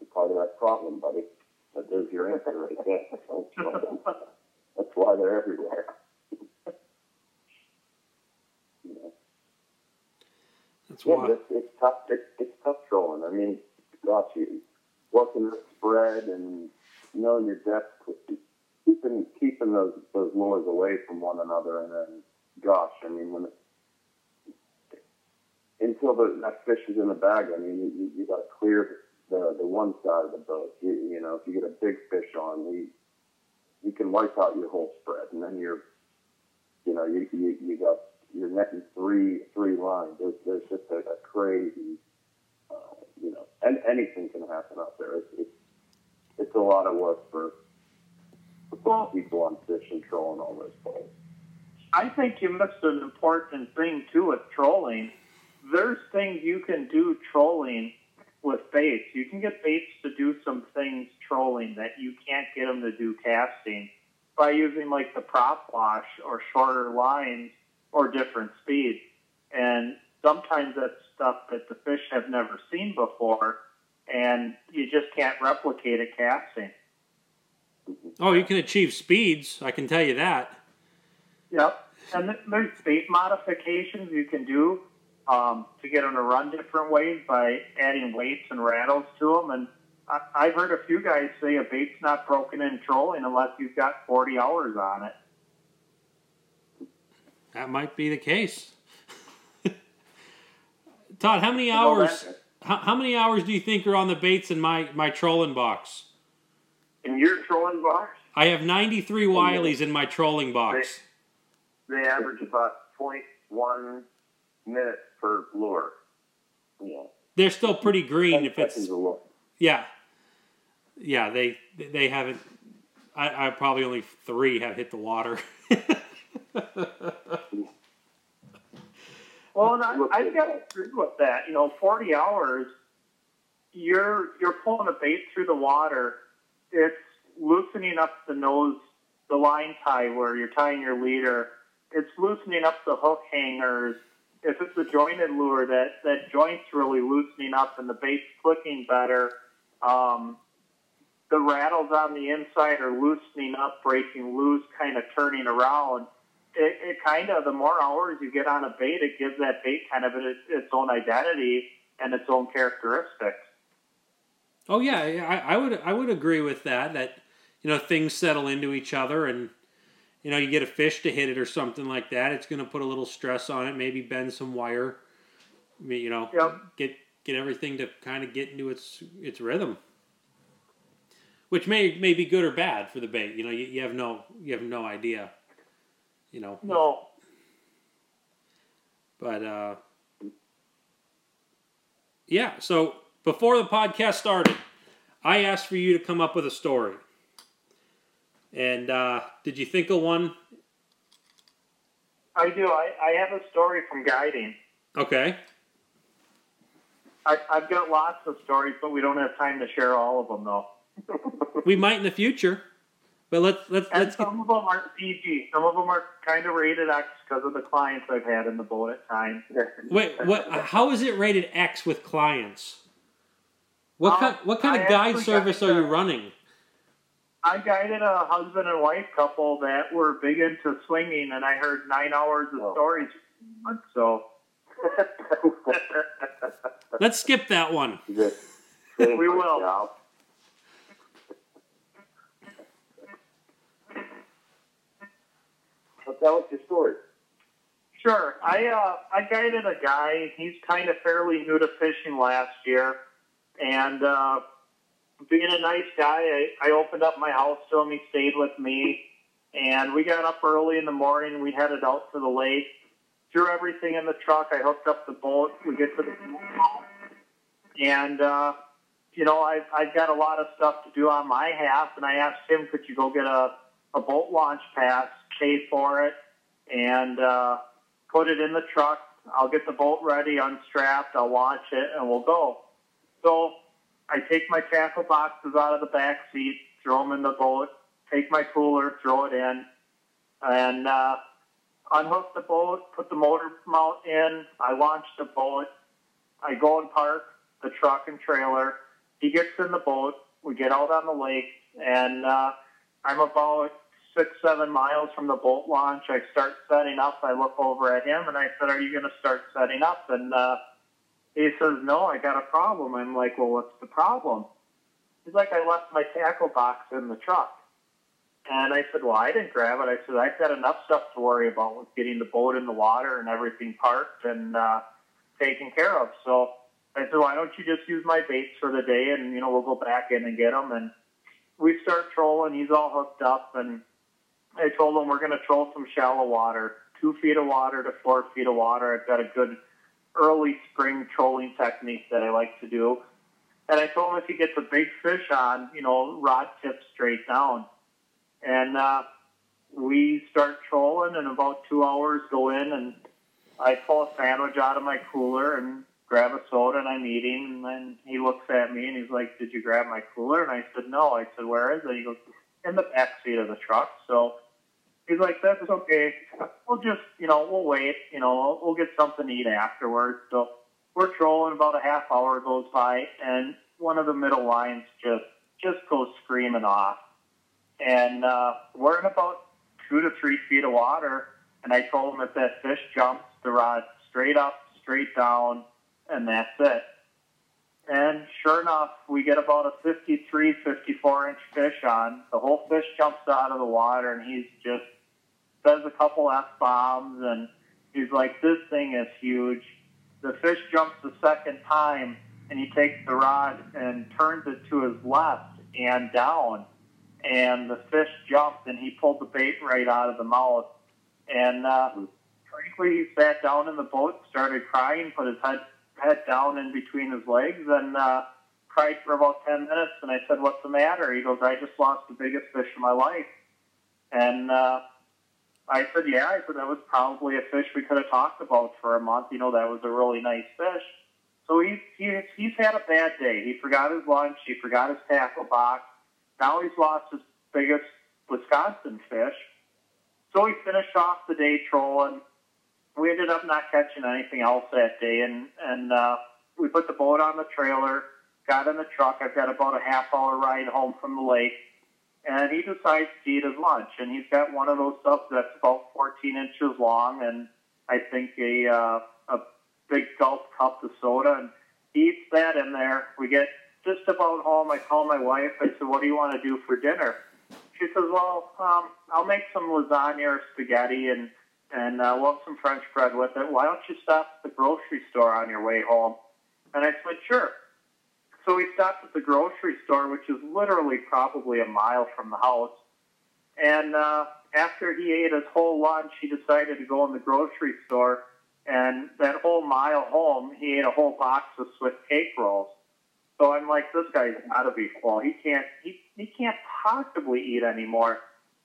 you're part of that problem, buddy. But there's your answer right there. [laughs] That's why they're everywhere. [laughs] you know. That's Yeah, why. it's, it's tough. It's, it's tough trolling. I mean, gosh, you working the spread and knowing your depth, keeping keeping those those lures away from one another, and then, gosh, I mean, when it, until the, that fish is in the bag, I mean, you, you, got to clear the the one side of the boat. You, you know, if you get a big fish on, you you can wipe out your whole spread, and then you're, you know, you you, you got you're netting three three lines. There's there's just a, a crazy, uh, you know, and anything can happen out there. It's it's, it's a lot of work for, for people on fishing, trolling all those poles. I think you missed an important thing too with trolling. There's things you can do trolling with baits. You can get baits to do some things trolling that you can't get them to do casting by using like the prop wash or shorter lines or different speeds. And sometimes that's stuff that the fish have never seen before, and you just can't replicate it casting. Oh, you can achieve speeds. I can tell you that. Yep. And there's bait modifications you can do um, to get them to run different ways by adding weights and rattles to them. And I- I've heard a few guys say a bait's not broken in trolling unless you've got 40 hours on it. That might be the case. [laughs] Todd, how many hours? How, how many hours do you think are on the baits in my my trolling box? In your trolling box, I have 93 Wileys in my trolling box. they average about 0.1 minutes per lure. Yeah, They're still pretty green. If it's seconds a look. yeah, yeah, they they haven't. I, I probably only three have hit the water. [laughs] Well, and I, I've got to agree with that. You know, 40 hours, you're you're pulling a bait through the water. It's loosening up the nose, the line tie where you're tying your leader. It's loosening up the hook hangers. If it's a jointed lure, that that joint's really loosening up and the bait's clicking better. Um, the rattles on the inside are loosening up, breaking loose, kind of turning around it, it kind of the more hours you get on a bait, it gives that bait kind of its, its own identity and its own characteristics. Oh yeah, I, I would I would agree with that. That you know things settle into each other, and you know you get a fish to hit it or something like that. It's going to put a little stress on it. Maybe bend some wire. You know, Yep. get get everything to kind of get into its its rhythm. Which may may be good or bad for the bait. You know, you, you have no you have no idea. You know, No, But uh, yeah, so before the podcast started, I asked for you to come up with a story. And uh, did you think of one? I do. I, I have a story from guiding. Okay. I, I've got lots of stories, but we don't have time to share all of them, though. [laughs] We might in the future. But let's let's And let's get, some of them aren't PG. Some of them are kind of rated X because of the clients I've had in the boat at times. wait. What? How is it rated X with clients? What Uh, kind What kind I of guide service are you running? I guided a husband and wife couple that were big into swinging, and I heard nine hours of stories. So [laughs] Let's skip that one. We will. Yeah. But that was your story. Sure. I uh, I guided a guy. He's kind of fairly new to fishing last year, and uh, being a nice guy, I, I opened up my house to him. He stayed with me, and we got up early in the morning. We headed out to the lake, threw everything in the truck. I hooked up the boat. We get to the and uh, you know I've I've got a lot of stuff to do on my half, and I asked him, could you go get a a boat launch pass, pay for it, and uh, put it in the truck. I'll get the boat ready, unstrapped. I'll launch it, and we'll go. So I take my tackle boxes out of the back seat, throw them in the boat, take my cooler, throw it in, and uh, unhook the boat, put the motor mount in. I launch the boat. I go and park the truck and trailer. He gets in the boat. We get out on the lake, and uh, I'm about six, seven miles from the boat launch. I start setting up. I look over at him, and I said, "Are you going to start setting up?" And uh, he says, "No, I got a problem." I'm like, "Well, what's the problem?" He's like, "I left my tackle box in the truck." And I said, Well, I didn't grab it. I said, I've got enough stuff to worry about with getting the boat in the water and everything parked and uh, taken care of. So I said, Why don't you just use my baits for the day and, you know, we'll go back in and get them. And we start trolling. He's all hooked up. And I told him we're going to troll some shallow water, two feet of water to four feet of water. I've got a good early spring trolling technique that I like to do. And I told him if he gets a big fish on, you know, rod tip straight down. And uh, we start trolling, and about two hours go in, and I pull a sandwich out of my cooler and grab a soda, and I'm eating. And then he looks at me and he's like, "Did you grab my cooler?" And I said, "No." I said, "Where is it?" He goes, "In the back seat of the truck." So he's like, "That's okay. We'll just, you know, we'll wait. You know, we'll get something to eat afterwards." So we're trolling. About a half hour goes by, and one of the middle lines just just goes screaming off and uh, we're in about two to three feet of water. And I told him if that fish jumps, the rod straight up, straight down, and that's it. And sure enough, we get about a 53, 54 inch fish on. The whole fish jumps out of the water, and he's just says a couple f bombs, and he's like, "This thing is huge." The fish jumps the second time, and he takes the rod and turns it to his left and down and the fish jumped and he pulled the bait right out of the mouth. And uh, frankly, he sat down in the boat, started crying, put his head head down in between his legs, and uh, cried for about ten minutes. And I said, "What's the matter?" He goes, "I just lost the biggest fish of my life." And uh, I said, "Yeah." I said that was probably a fish we could have talked about for a month. You know, that was a really nice fish. So he's he's he's had a bad day. He forgot his lunch. He forgot his tackle box now he's lost his biggest Wisconsin fish. So we finished off the day trolling. We ended up not catching anything else that day, and and uh, we put the boat on the trailer, got in the truck. I've got about a half hour ride home from the lake, and he decides to eat his lunch. And he's got one of those stuff that's about 14 inches long, and I think a uh, a big gulp cup of soda, and he eats that in there. We get just about home, I call my wife. I said, "What do you want to do for dinner?" She says, "Well, um, I'll make some lasagna or spaghetti, and and uh, we'll have some French bread with it. Why don't you stop at the grocery store on your way home?" And I said, "Sure." So we stopped at the grocery store, which is literally probably a mile from the house. And uh, after he ate his whole lunch, he decided to go in the grocery store. And that whole mile home, he ate a whole box of Swiss cake rolls. So I'm like, this guy's got to be full. He can't. He he can't possibly eat anymore.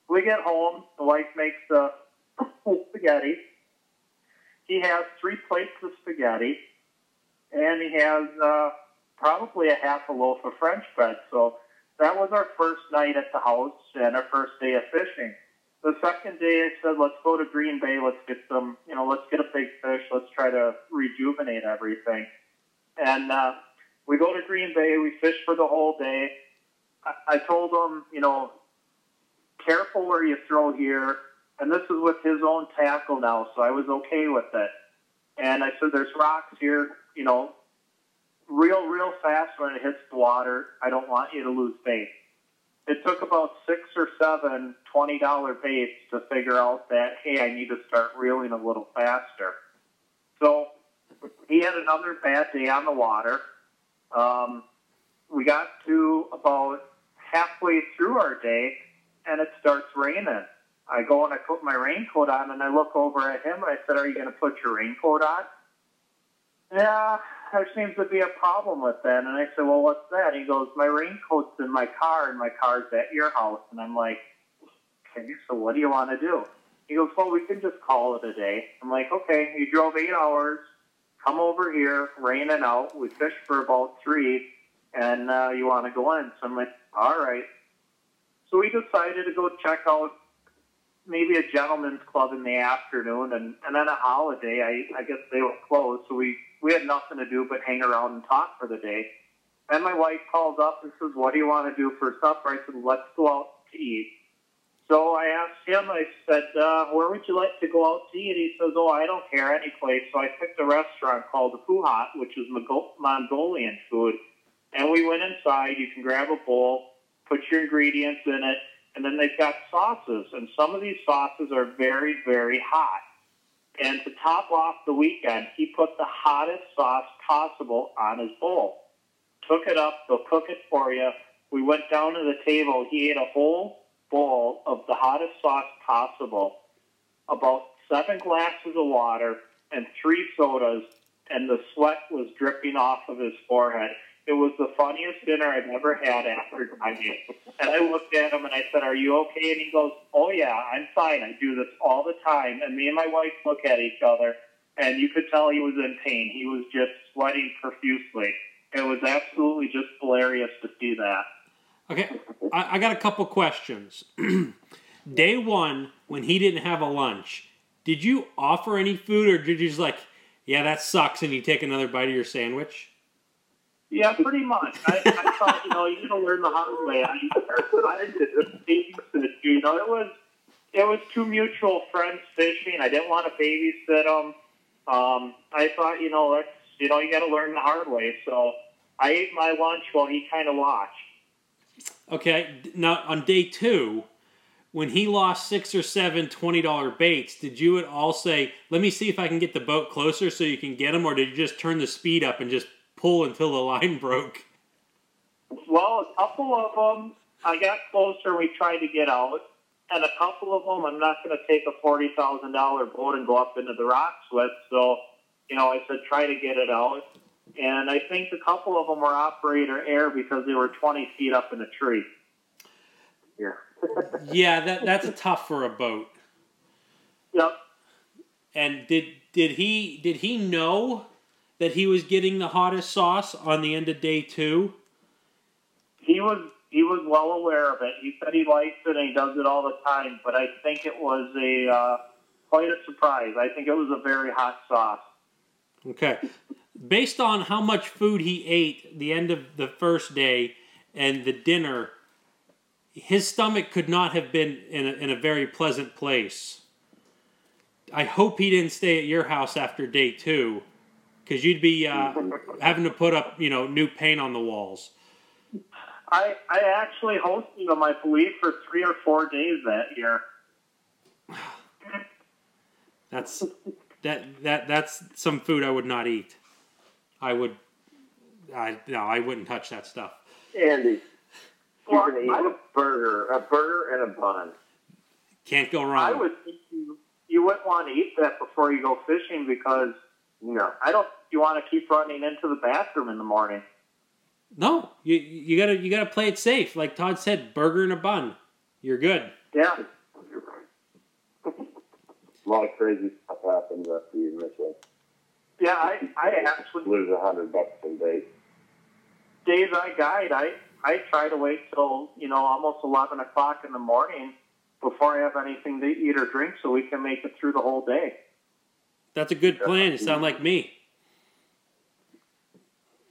We get home. The wife makes the [laughs] spaghetti. He has three plates of spaghetti, and he has uh, probably a half a loaf of French bread. So that was our first night at the house and our first day of fishing. The second day, I said, let's go to Green Bay. Let's get some, you know, let's get a big fish. Let's try to rejuvenate everything. And uh, we go to Green Bay. We fish for the whole day. I, I told him, you know, careful where you throw here. And this is with his own tackle now, so I was okay with it. And I said, there's rocks here, you know, real, real fast when it hits the water. I don't want you to lose bait. It took about six or seven $20 baits to figure out that, hey, I need to start reeling a little faster. So he had another bad day on the water. Um, we got to about halfway through our day, and it starts raining. I go and I put my raincoat on, and I look over at him and I said, "Are you going to put your raincoat on?" Yeah, there seems to be a problem with that. And I said, "Well, what's that?" he goes, "My raincoat's in my car, and my car's at your house." And I'm like, "Okay, so what do you want to do?" He goes, "Well, we can just call it a day." I'm like, "Okay." You drove eight hours, come over here, rain and out. We fished for about three, and uh, you want to go in? So I'm like, "All right." So we decided to go check out maybe a gentleman's club in the afternoon, and and then a holiday. I I guess they were closed, so we we had nothing to do but hang around and talk for the day. And my wife calls up and says, "What do you want to do for supper?" I said, "Let's go out to eat." So I asked him. I said, uh, "Where would you like to go out to eat?" He says, "Oh, I don't care any place." So I picked a restaurant called the HuHot, which is Mongolian food. And we went inside. You can grab a bowl, put your ingredients in it, and then they've got sauces. And some of these sauces are very, very hot. And to top off the weekend, he put the hottest sauce possible on his bowl. Took it up, they'll cook it for you. We went down to the table. He ate a whole bowl of the hottest sauce possible, about seven glasses of water, and three sodas, and the sweat was dripping off of his forehead. It was the funniest dinner I've ever had after diving. And I looked at him and I said, Are you okay? And he goes, Oh, yeah, I'm fine. I do this all the time. And me and my wife look at each other, and you could tell he was in pain. He was just sweating profusely. It was absolutely just hilarious to see that. Okay, I, I got a couple questions. [clears throat] Day one, when he didn't have a lunch, did you offer any food or did you just like, yeah, that sucks, and you take another bite of your sandwich? Yeah, pretty much. I, I thought, you know, you got to learn the hard way. I, I did babysit you know, it was it was two mutual friends fishing. I didn't want to babysit them. Um, I thought, you know, let's you know, you got to learn the hard way. So I ate my lunch while he kind of watched. Okay, now on day two, when he lost six or seven $20 baits, did you at all say, let me see if I can get the boat closer so you can get them, or did you just turn the speed up and just pull until the line broke? Well, a couple of them, I got closer. We tried to get out, and a couple of them, I'm not going to take a forty thousand dollar boat and go up into the rocks with. So, you know, I said try to get it out, and I think a couple of them were operator air because they were twenty feet up in a tree. Yeah. [laughs] yeah, that that's tough for a boat. Yep. And did did he did he know that he was getting the hottest sauce on the end of day two? He was he was well aware of it. He said he likes it and he does it all the time. But I think it was a uh, quite a surprise. I think it was a very hot sauce. Okay, based on how much food he ate the end of the first day and the dinner, his stomach could not have been in a, in a very pleasant place. I hope he didn't stay at your house after day two because you'd be uh, having to put up, you know, new paint on the walls. I I actually hosted them, I believe, for three or four days that year. [sighs] That's that that that's some food I would not eat. I would, I no, I wouldn't touch that stuff. Andy, you're [laughs] Well, gonna eat I a would- burger, a burger and a bun. Can't go wrong. I wrong. would you, you wouldn't want to eat that before you go fishing because No. I don't. You want to keep running into the bathroom in the morning. No, you you gotta you gotta play it safe. Like Todd said, burger and a bun, you're good. Yeah. A lot of crazy stuff happens after you miss it. Yeah, I, I actually Lose a hundred bucks in bait. days I guide, I I try to wait till you know almost eleven o'clock in the morning before I have anything to eat or drink, so we can make it through the whole day. That's a good plan. You sound like me.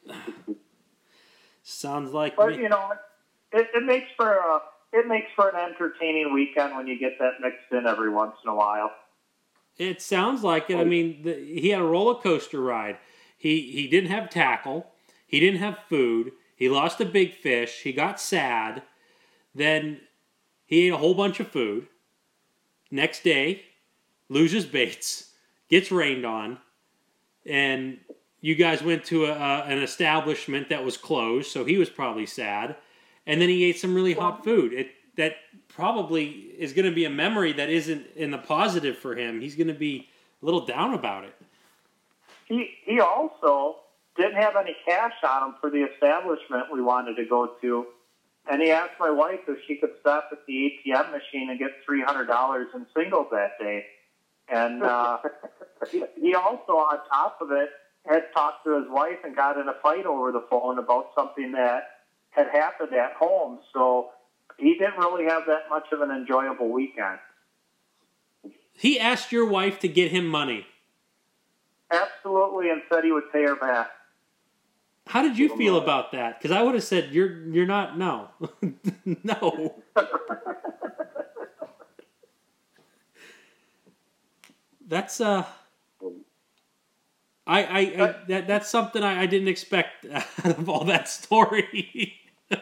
[sighs] Sounds like But me. you know, it, it makes for a it makes for an entertaining weekend when you get that mixed in every once in a while. It sounds like it. I mean, the, he had a roller coaster ride. He he didn't have tackle. He didn't have food. He lost a big fish. He got sad. Then he ate a whole bunch of food. Next day, loses [laughs] baits, gets rained on, and you guys went to a, a, an establishment that was closed, so he was probably sad. And then he ate some really hot food. It that probably is going to be a memory that isn't in the positive for him. He's going to be a little down about it. He he also didn't have any cash on him for the establishment we wanted to go to, and he asked my wife if she could stop at the ATM machine and get three hundred dollars in singles that day. And uh, he, [laughs] he also, on top of it, had talked to his wife and got in a fight over the phone about something that had happened at home. So he didn't really have that much of an enjoyable weekend. He asked your wife to get him money. Absolutely, and said he would pay her back. How did you feel about that? Because I would have said you're you're not no, [laughs] no. [laughs] That's uh. I, I, I that that's something I, I didn't expect [laughs] out of all that story. [laughs]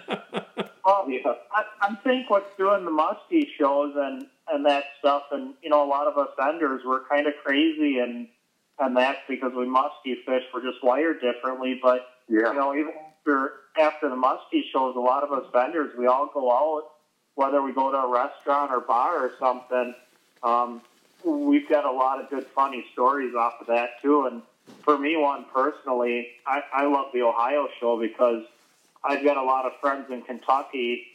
Well, I, I think what's doing the muskie shows and and that stuff, and you know, a lot of us vendors were kind of crazy and and that's because we muskie fish. We're just wired differently. But Yeah. you know, even after after the muskie shows, a lot of us vendors, we all go out, whether we go to a restaurant or bar or something. Um, we've got a lot of good, funny stories off of that too. And for me, one personally, I, I love the Ohio show because I've got a lot of friends in Kentucky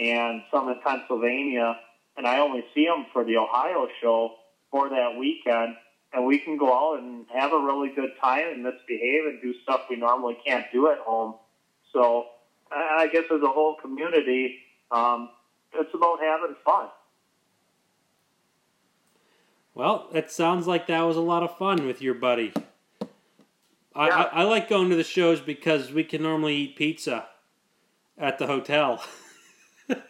and some in Pennsylvania, and I only see them for the Ohio show for that weekend. And we can go out and have a really good time and misbehave and do stuff we normally can't do at home. So I guess as a whole community, um, it's about having fun. Well, it sounds like that was a lot of fun with your buddy. I, Yeah. I, I like going to the shows because we can normally eat pizza at the hotel. [laughs] Up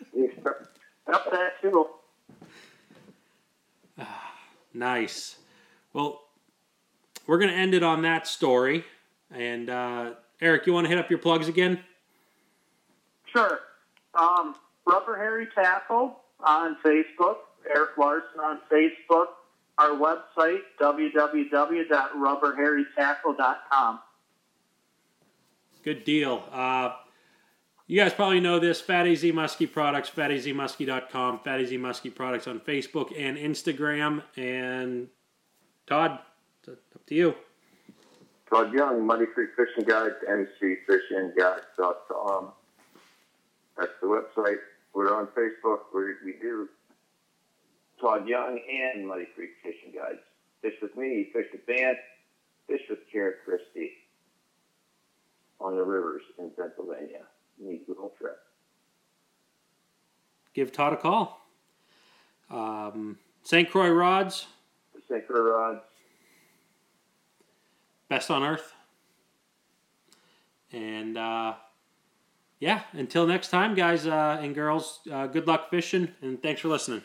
that too. [sighs] nice. Well, we're going to end it on that story. And uh, Eric, you want to hit up your plugs again? Sure. Um, Rubber Hairy Tackle on Facebook, Eric Larson on Facebook, our website, www.rubberhairytackle.com. Good deal. Uh, you guys probably know this Fatty Z Muskie products, fattyzmuskie.com, Fatty Z Muskie products on Facebook and Instagram. And Todd, it's up to you. Todd Young, Muddy Creek Fishing Guide, mcfishingguide.com. That's the website. We're on Facebook. We, we do Todd Young and Muddy Creek Fishing Guides. Fish with me, fish with Vance, fish with Jared Christie on the rivers in Pennsylvania. Neat little trip. Give Todd a call. Um, St. Croix Rods, The St. Croix rods. best on earth. And uh, yeah, until next time, guys uh, and girls, uh, good luck fishing, and thanks for listening.